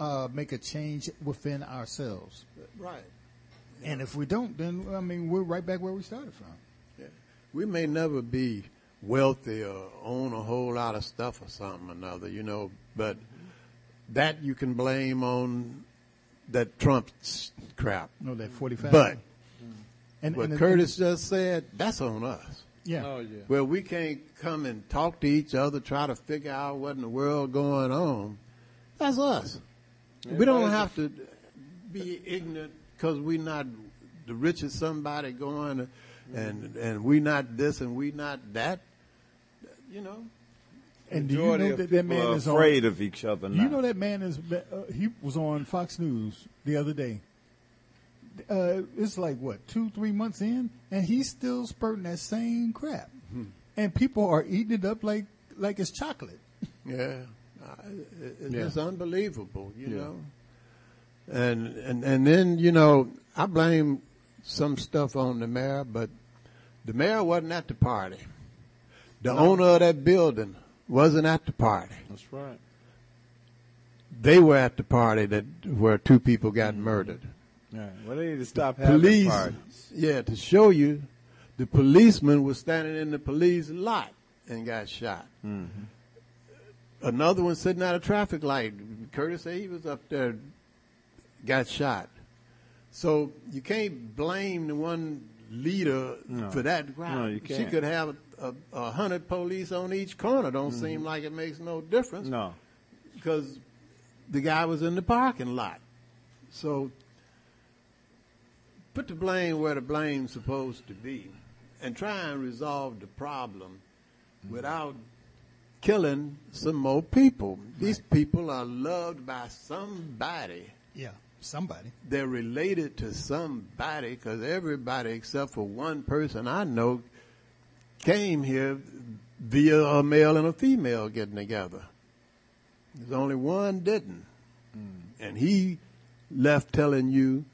uh, make a change within ourselves. right. And if we don't, then I mean we're right back where we started from. Yeah. We may never be wealthy or own a whole lot of stuff or something or another, you know, but that you can blame on that Trump crap. No, that 45. But And- what and the- Curtis just said, that's on us. Yeah. Oh, yeah. Well, we can't come and talk to each other, try to figure out what in the world going on. That's us. We don't have to be ignorant because we're not the richest somebody going, and and we not this and we not that. You know. And do you Majority know of that that people man is afraid on, of each other You know that man is. Uh, he was on Fox News the other day. Uh, it's like what two, three months in, and he's still spurting that same crap, Hmm. and people are eating it up like like it's chocolate. Yeah, it- it's Yeah. unbelievable, you Yeah. know. And and and then you know I blame some stuff on the mayor, but the mayor wasn't at the party. The No. owner of that building wasn't at the party. That's right. They were at the party that where two people got murdered. Yeah. Well, they need to stop having Police, parties. yeah, to show you, the policeman was standing in the police lot and got shot. Mm-hmm. Another one sitting at a traffic light. Curtis said he was up there, got shot. So you can't blame the one leader No. for that. crime. No, you She can't. She could have a, a, a hundred police on each corner. Don't Mhm. seem like it makes no difference. No. because the guy was in the parking lot. So put the blame where the blame's supposed to be, and try and resolve the problem without killing some more people. These people are loved by somebody. Yeah. somebody. they're related to somebody because everybody except for one person I know came here via a male and a female getting together. There's only one didn't. Hmm. And he left telling you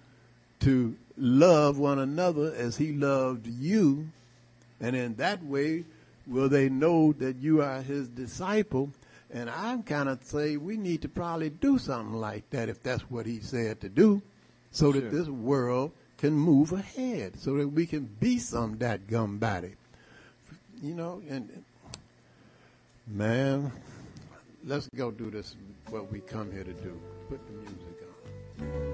to love one another as he loved you. And in that way, will they know that you are his disciple. And I'm kind of say we need to probably do something like that if that's what he said to do, so that this world can move ahead, so that we can be some that gum body. You know, and man, let's go do this. What we come here to do. Put the music on.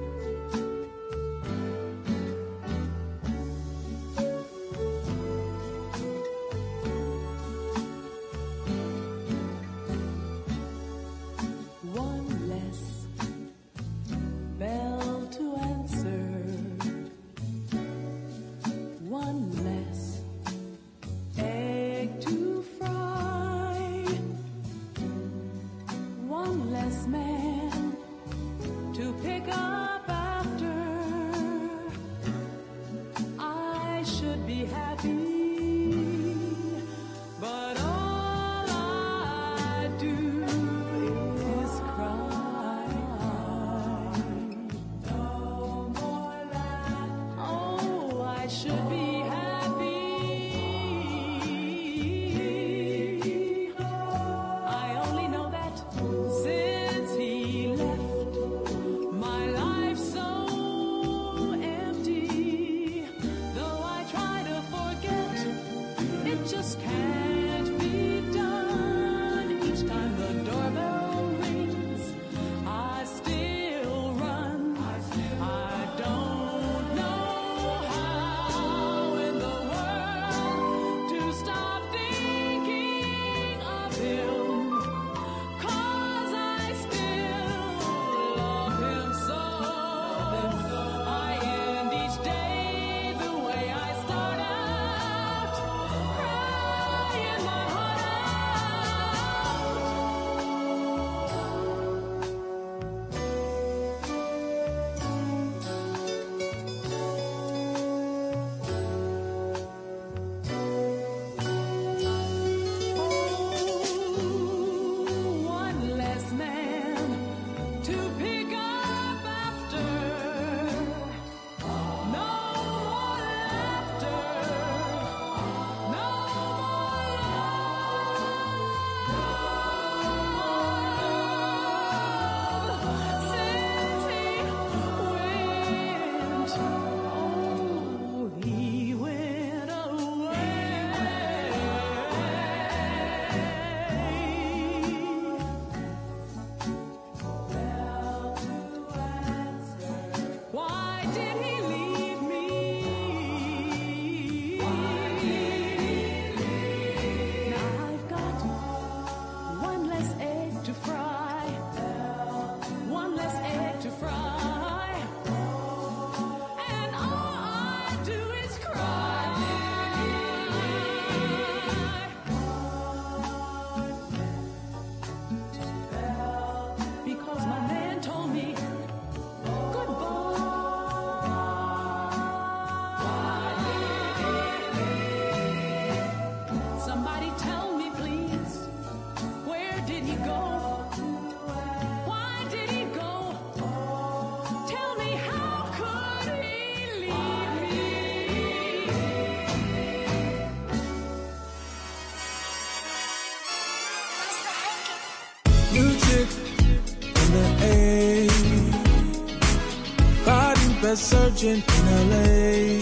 Best surgeon in LA.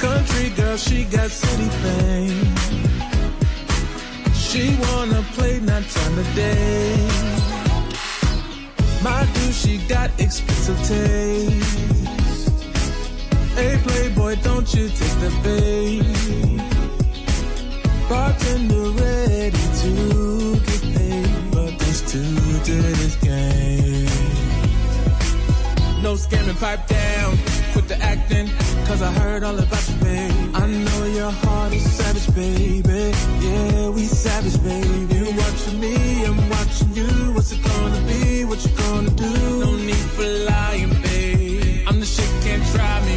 Country girl, she got city fame. She wanna play nights on the day. My dude, she got expensive taste. Hey playboy, don't you take the bait. Bartender ready to scamming, pipe down, quit the acting. cause I heard all about you, babe. I know your heart is savage, baby. Yeah, we savage, baby. You watching me, I'm watching you. What's it gonna be? What you gonna do? No need for lying, babe. I'm the shit, can't try me,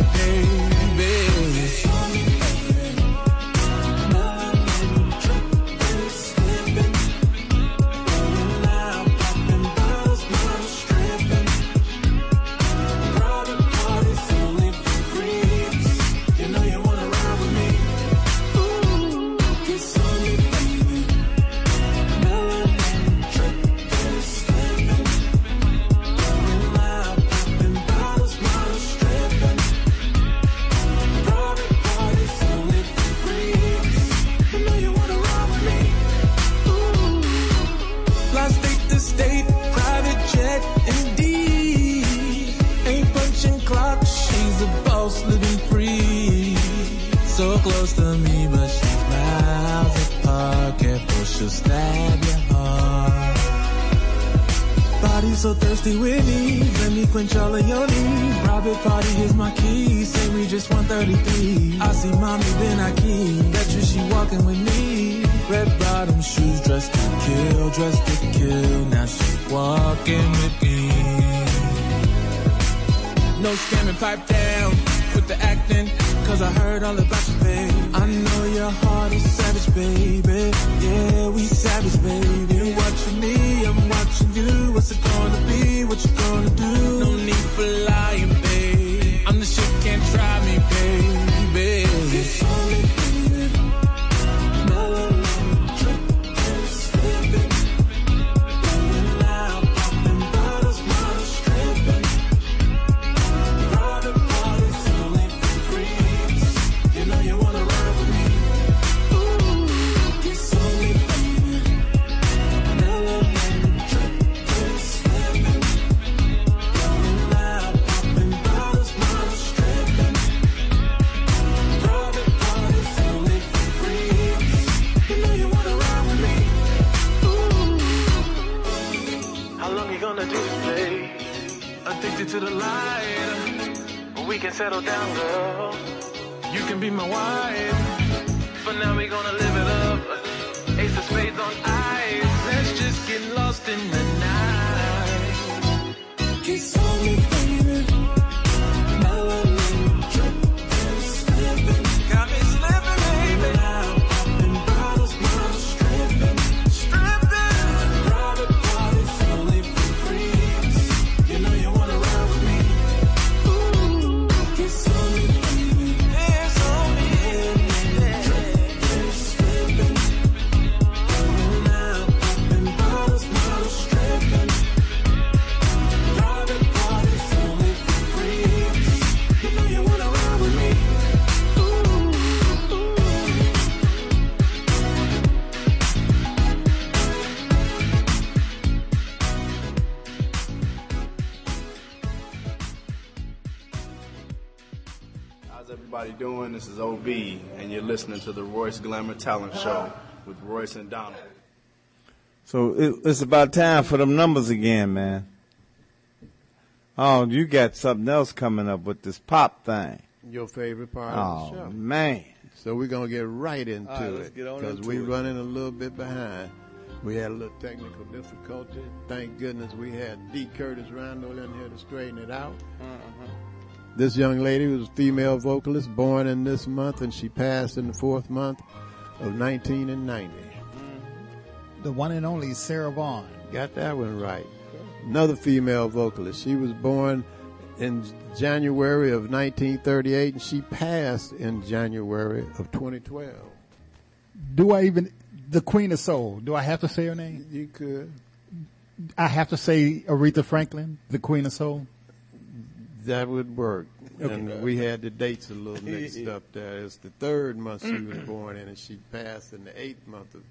listening to the Royce Glamour Talent Show with Royce and Donald. So it, it's about time for them numbers again, man. Oh, you got something else coming up with this pop thing. Your favorite part Oh, of the show. man. So we're gonna get right into All right, let's it get on because we're it. running a little bit behind. We had a little technical difficulty. Thank goodness we had D. Curtis Randall in here to straighten it out. Uh-huh. This young lady was a female vocalist born in this month and she passed in the fourth month of 1990. The one and only Sarah Vaughan. Got that one right. Another female vocalist. She was born in January of 1938 and she passed in January of 2012. Do I even the Queen of Soul? Do I have to say her name? You could. I have to say Aretha Franklin, the Queen of Soul. That would work. Okay. And we had the dates a little mixed up there. It's the third month she was born in, and she passed in the eighth month of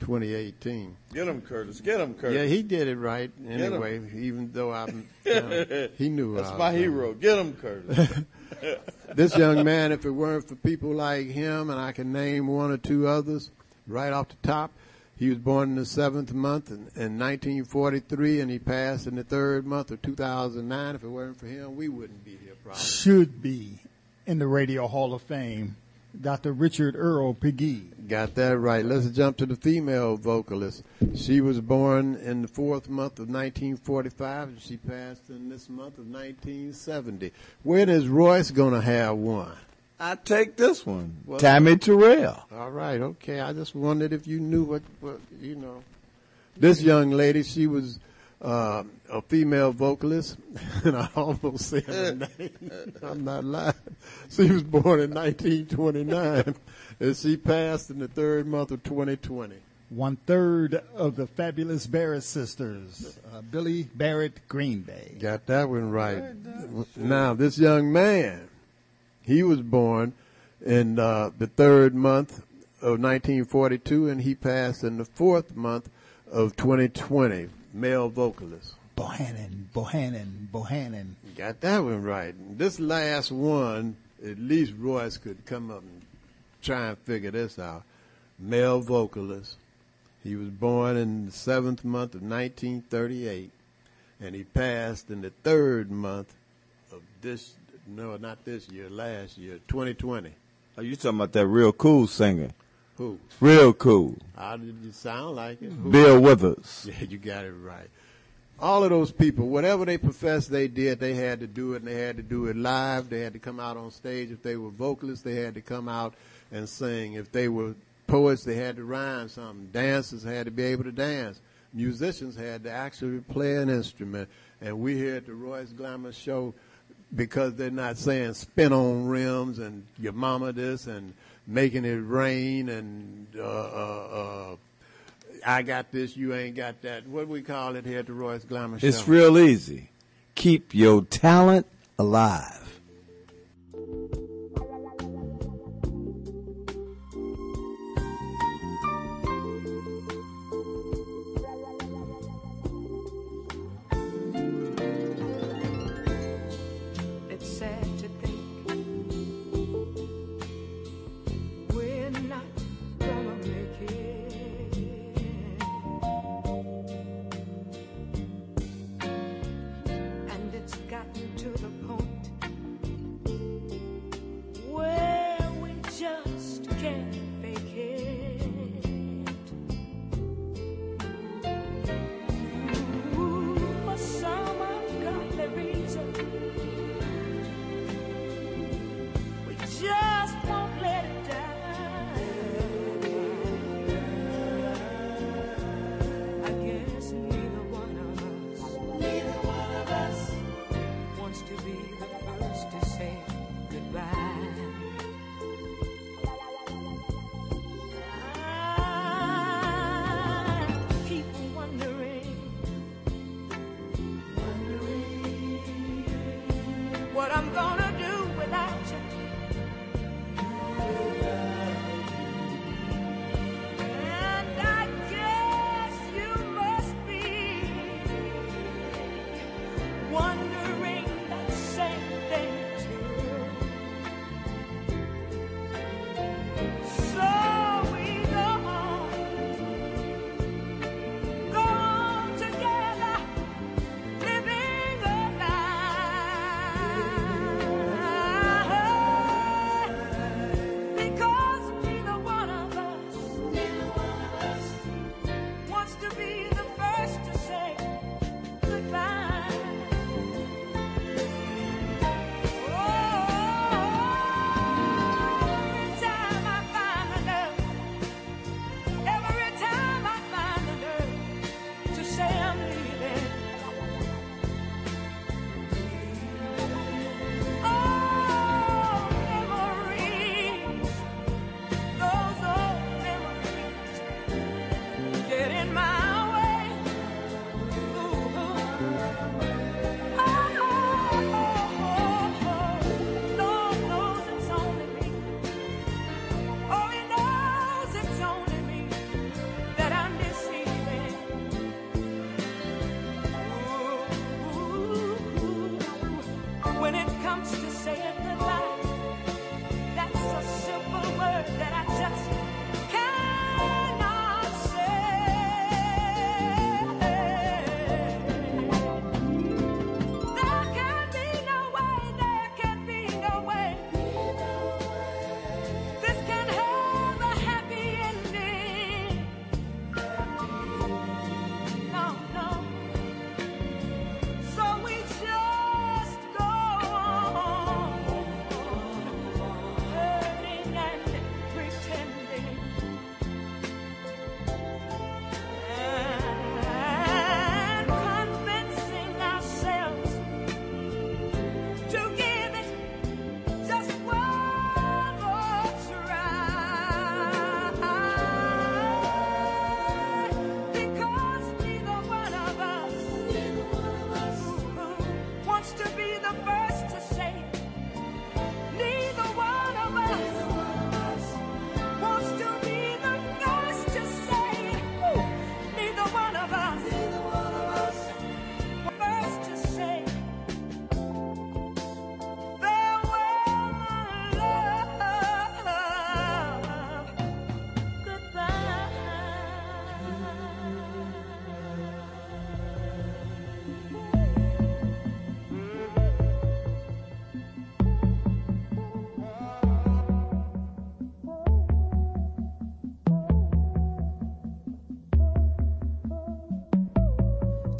2018. Get him, Curtis. Get him, Curtis. Yeah, he did it right anyway, even though I'm. uh, he knew That's I was my hero. Get him, Curtis. this young man, if it weren't for people like him, and I can name one or two others right off the top, he was born in the seventh month in, in 1943, and he passed in the third month of 2009. If it weren't for him, we wouldn't be here probably. Should be in the Radio Hall of Fame, Dr. Richard Earl Pegue. Got that right. Let's jump to the female vocalist. She was born in the fourth month of 1945, and she passed in this month of 1970. When is Royce going to have one? I take this one. Well- Tammi Terrell. All right, okay. I just wondered if you knew what, what you know. This young lady, she was uh, a female vocalist, and I almost said her name. I'm not lying. She was born in 1929, and she passed in the third month of 2020. One third of the fabulous Barrett sisters, uh, Billy Barrett Green Bay. Got that one right. Now, this young man, he was born in uh, the third month of 1942, and he passed in the fourth month of 2020. Male vocalist. Bohannon, Bohannon, Bohannon. Got that one right. This last one, at least Royce could come up and try and figure this out. Male vocalist. He was born in the seventh month of 1938, and he passed in the third month of this, no, not this year, last year, 2020. Are you talking about that real cool singer? Who? Real cool. How did you sound like it? Who? Bill Withers. Yeah, you got it right. All of those people, whatever they professed they did, they had to do it, and they had to do it live. They had to come out on stage. If they were vocalists, they had to come out and sing. If they were poets, they had to rhyme something. Dancers had to be able to dance. Musicians had to actually play an instrument. And we here at the Royce Glamour Show, because they're not saying spin on rims and your mama this and making it rain and uh, uh, uh, I got this, you ain't got that. What do we call it here at the Royce Glamour Show? It's real easy. Keep your talent alive.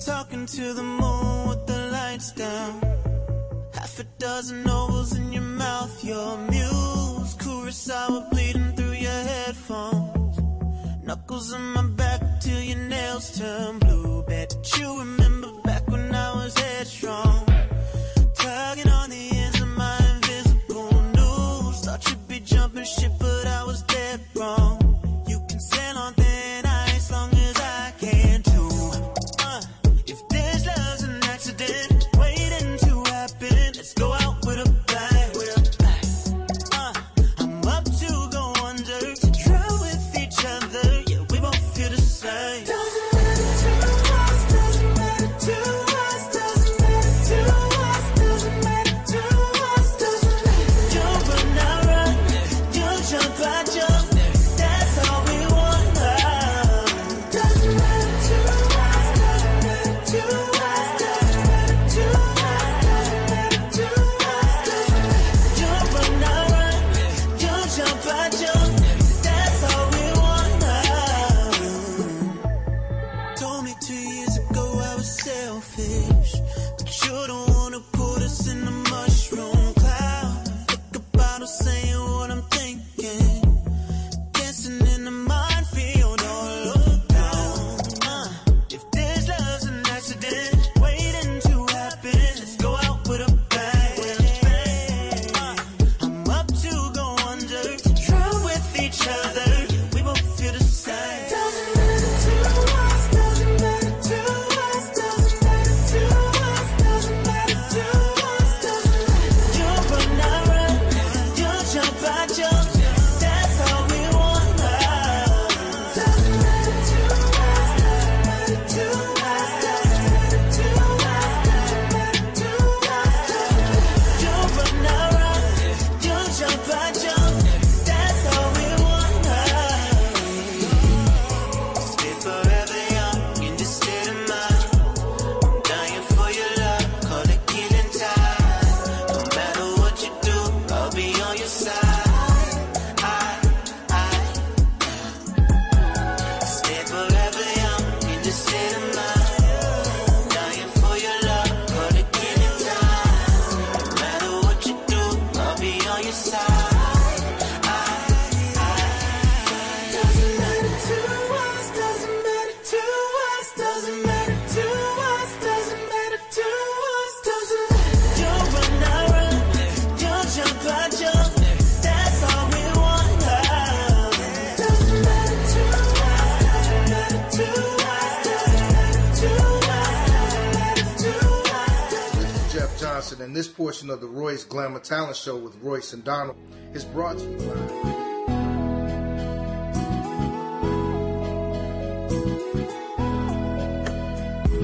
Talking to the moon with the lights down. Half a dozen ovals in your mouth, your muse. Kurosawa bleeding through your headphones. Knuckles in my back till your nails turn blue. Bet you remember back when I was headstrong. Portion of the Royce Glamour Talent Show with Royce and Donald is brought to you by.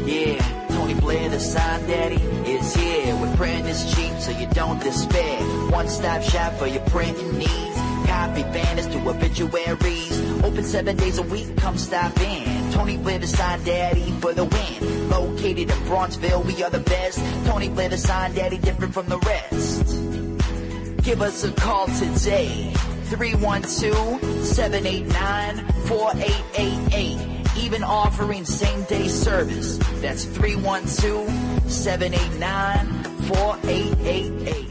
Yeah, Tony Blair, the sign daddy, is here. With printing is cheap, so you don't despair. One stop shop for your printing needs. Copy banners to obituaries. Open seven days a week, come stop in. Tony Blair, the sign daddy for the win. Located in Bronzeville, we are the best. Tony Blair, the sign daddy, different from the rest. Give us a call today. 312-789-4888. Even offering same day service. That's 312-789-4888.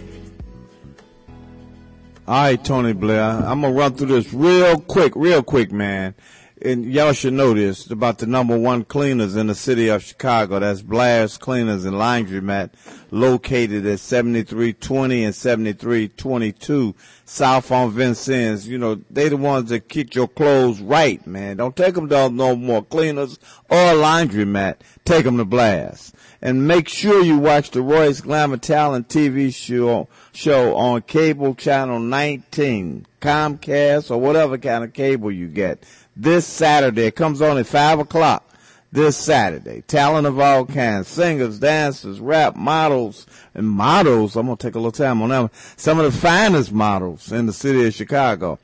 All right, Tony Blair. I'm gonna run through this real quick, real quick, man. And y'all should know this about the number one cleaners in the city of Chicago. That's Blair's Cleaners and Laundromat, located at 7320 and 7322 South on Vincennes. You know, they the ones that keep your clothes right, man. Don't take them to no more cleaners or laundromat. Take them to Blair's. And make sure you watch the Royce Glamour Talent TV show, show on cable channel 19, Comcast or whatever kind of cable you get. This Saturday, it comes on at 5 o'clock this Saturday. Talent of all kinds, singers, dancers, rap, models, and models. I'm going to take a little time on that one. Some of the finest models in the city of Chicago.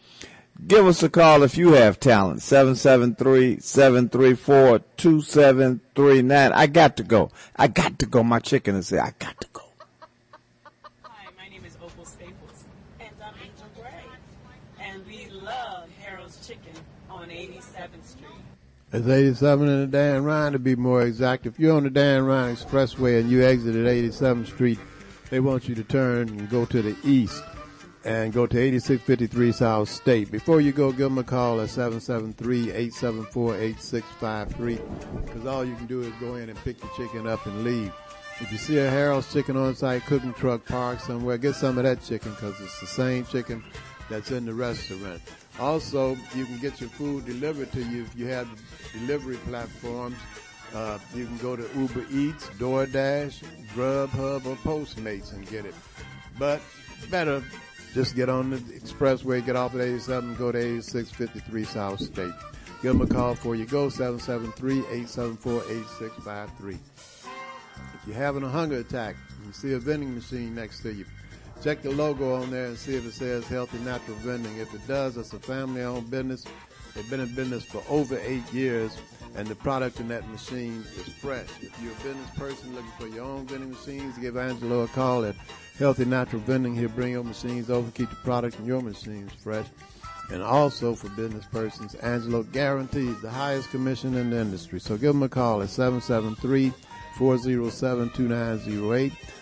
Give us a call if you have talent. 773-734-2739. I got to go. I got to go. My chicken is there. I got to go. Hi, my name is Opal Staples. And I'm Angel Gray. And we love Harold's Chicken on 87th Street. It's 87 in the Dan Ryan to be more exact. If you're on the Dan Ryan Expressway and you exit at 87th Street, they want you to turn and go to the east and go to 8653 South State. Before you go, give them a call at 773-874-8653 because all you can do is go in and pick the chicken up and leave. If you see a Harold's chicken on site cooking truck parked somewhere, get some of that chicken because it's the same chicken that's in the restaurant. Also, you can get your food delivered to you if you have delivery platforms. Uh, you can go to Uber Eats, DoorDash, Grubhub, or Postmates and get it. But better just get on the expressway, get off at 87, go to 8653 South State. Give them a call before you go, 773-874-8653. If you're having a hunger attack, you see a vending machine next to you, check the logo on there and see if it says Healthy Natural Vending. If it does, it's a family-owned business. They've been in business for over eight years, and the product in that machine is fresh. If you're a business person looking for your own vending machines, give Angelo a call at Healthy Natural Vending. He'll bring your machines over, keep the product in your machines fresh. And also for business persons, Angelo guarantees the highest commission in the industry. So give him a call at 773 407 2908.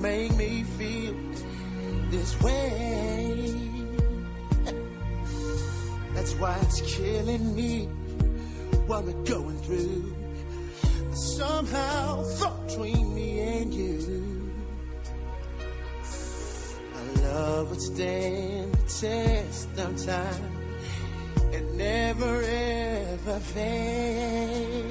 make me feel this way. That's why it's killing me what we're going through. Somehow, thought between me and you. Our love would stand the test of time and never ever fade.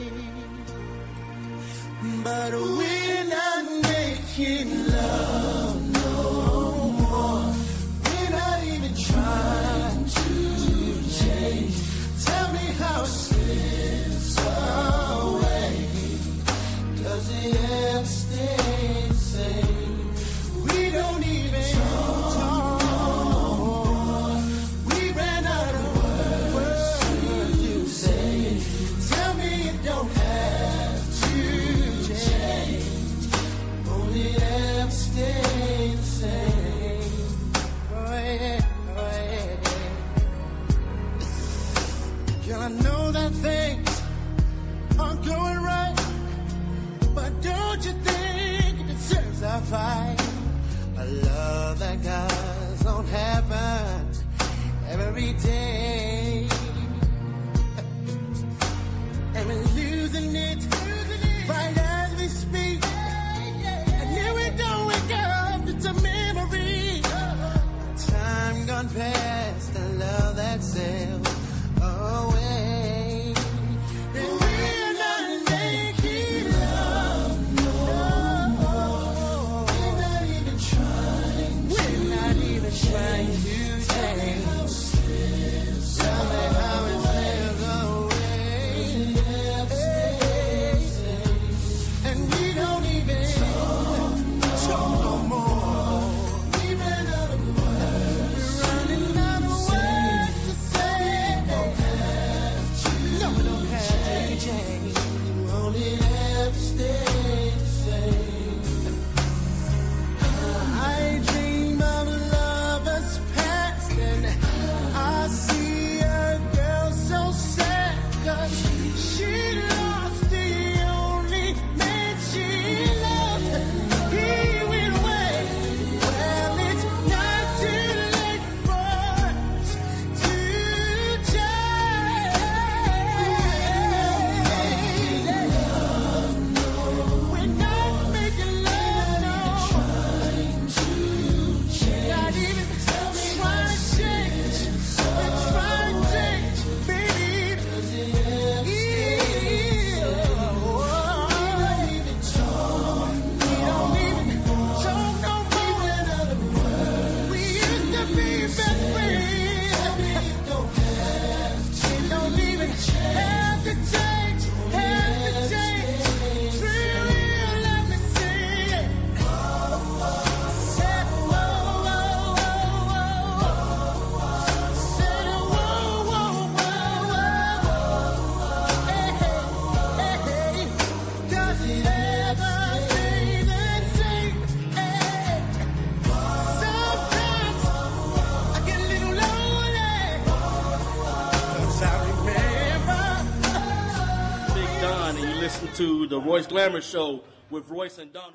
Royce Glamour Show with Royce and Don.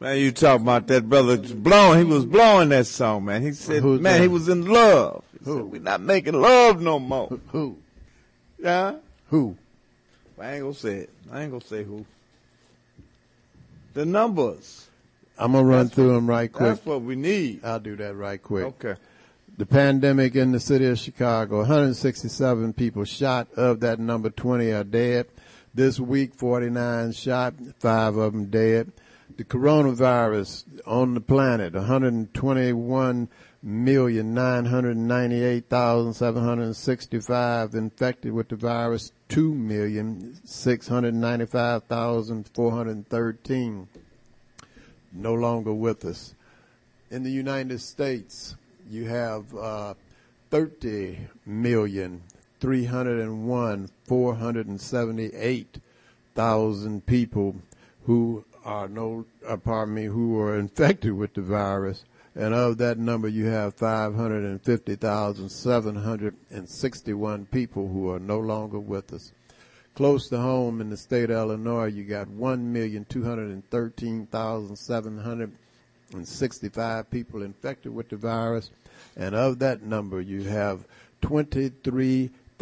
Man, you talking about that brother blowing? He was blowing that song, man. He said, Who's man, that? he was in love. He Who? said, we're not making love no more. Who? Yeah? Who? I ain't gonna say it. I ain't gonna say who. The numbers. I'm gonna run That's through what- them right quick. That's what we need. I'll do that right quick. Okay. The pandemic in the city of Chicago, 167 people shot. Of that number, 20 are dead. This week, 49 shot, five of them dead. The coronavirus on the planet, 121,998,765 infected with the virus, 2,695,413 no longer with us. In the United States, you have uh, 30 million 301 478 thousand people who are no, uh, pardon me, who are infected with the virus. And of that number, you have 550,761 people who are no longer with us. Close to home in the state of Illinois, you got 1,213,765 people infected with the virus. And of that number, you have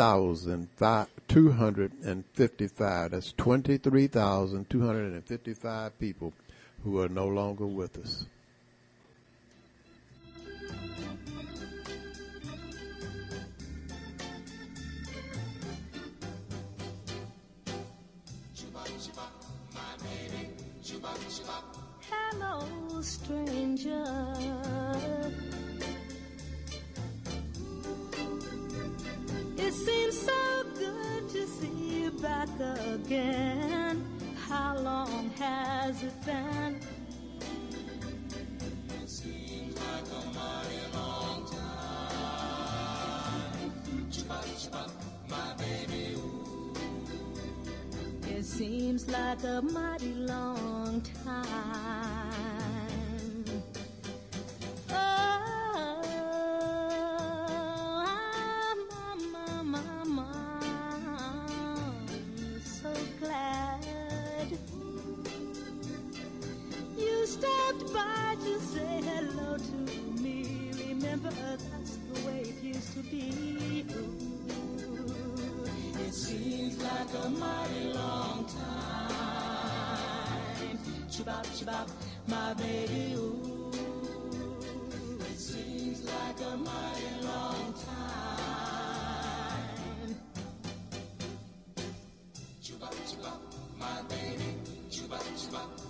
23,255. That's 23,255 people who are no longer with us. Hello, stranger. It seems so good to see you back again. How long has it been? It seems like a mighty long time. Chupa, chupa, my baby. It seems like a mighty long time. By to say hello to me. Remember, that's the way it used to be. Ooh, it seems like a mighty long time. Chibop, chibop, my baby. Ooh, it seems like a mighty long time. Chibop, chibop, my baby. Chibop, chibop,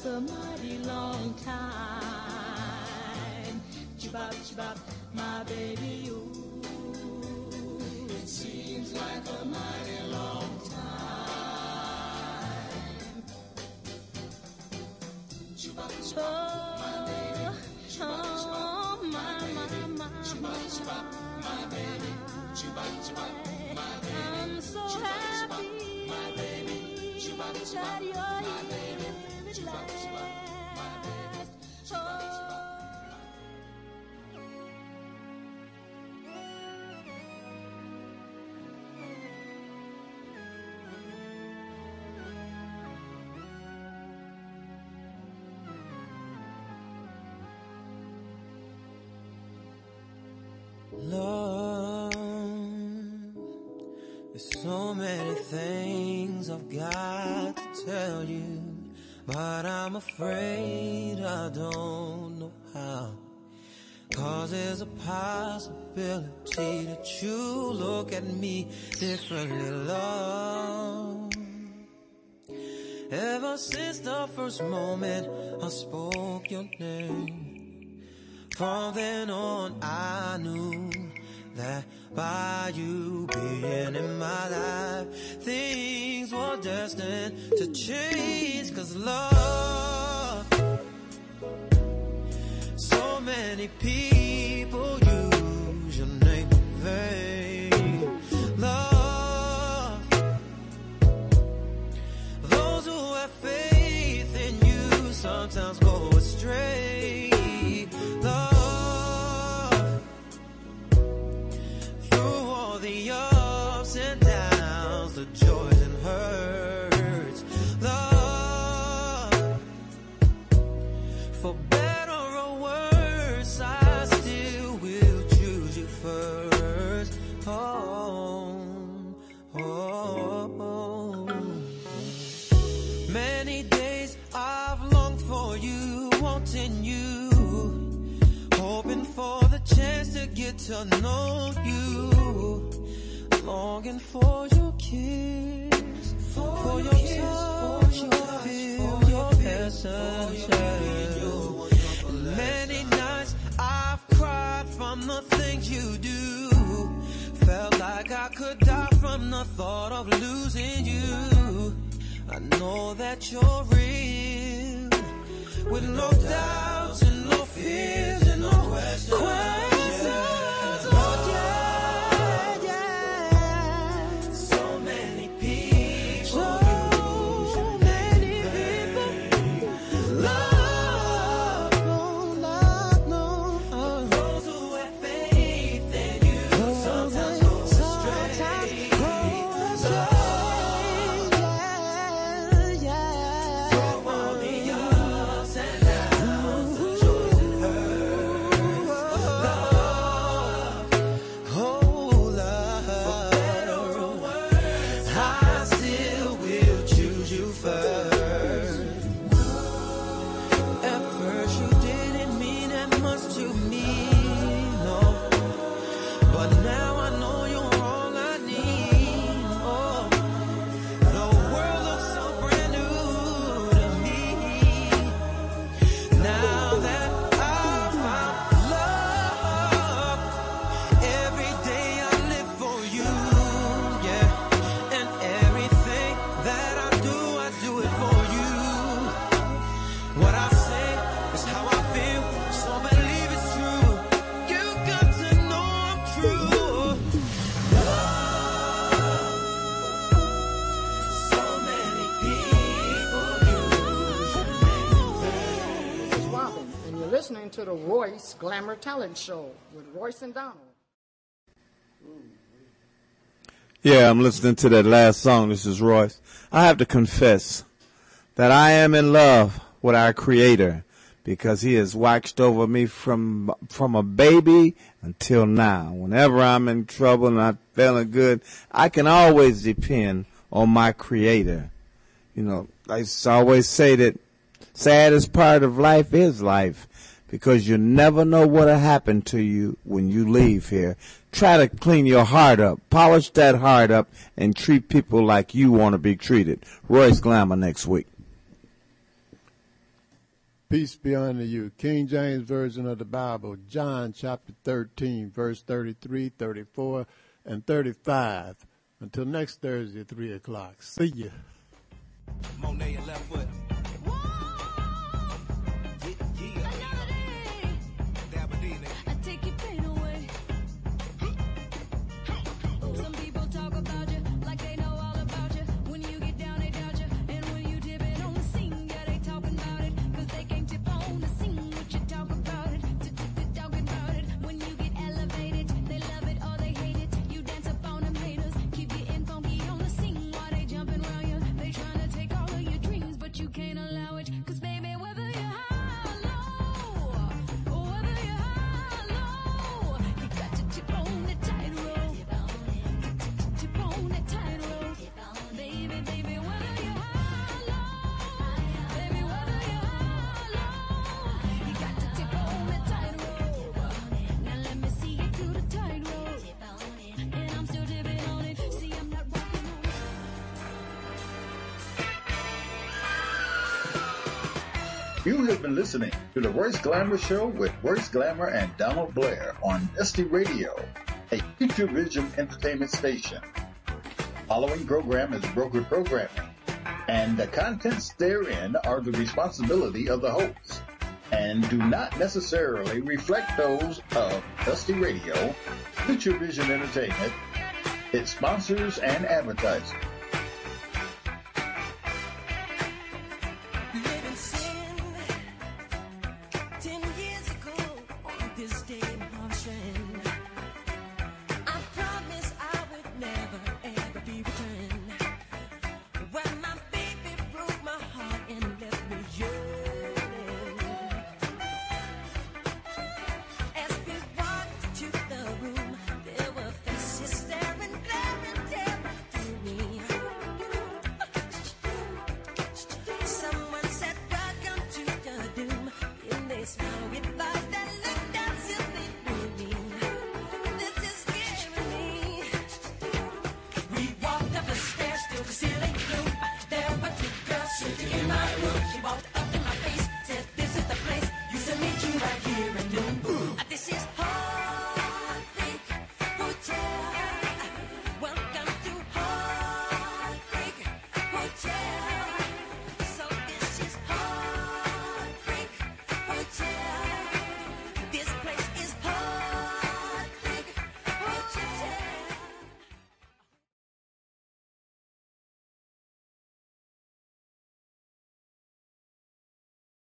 seems a mighty long time, chibop chibop, my baby, ooh. It seems like a mighty Love, there's so many things I've got to tell you, but I'm afraid I don't know how. Cause there's a possibility that you look at me differently, love. Ever since the first moment I spoke your name. From then on, I knew that by you being in my life, things were destined to change. Cause love, so many people use your name in vain. Love, those who have faith in you sometimes go astray. I know you, longing for your kiss, for, for your kiss, touch, for your passion. feel for your presence. Many nights I've cried from the things you do, felt like I could die from the thought of losing you. I know that you're real, with no doubts and no fears and no questions. To the Royce Glamour Talent Show with Royce and Donald. Yeah, I'm listening to that last song. This is Royce. I have to confess that I am in love with our Creator because He has watched over me from from a baby until now. Whenever I'm in trouble and not feeling good, I can always depend on my Creator. You know, I always say that saddest part of life is life because you never know what'll happen to you when you leave here. Try to clean your heart up, polish that heart up, and treat people like you want to be treated. Royce Glamour next week. Peace be unto you. King James Version of the Bible, John chapter 13, verse 33, 34, and 35. Until next Thursday at 3 o'clock. See ya. You have been listening to the Royce Glamour Show with Royce Glamour and Donald Blair on Dusty Radio, a Future Vision entertainment station. Following program is brokered programming, and the contents therein are the responsibility of the hosts and do not necessarily reflect those of Dusty Radio, Future Vision Entertainment, its sponsors, and advertisers.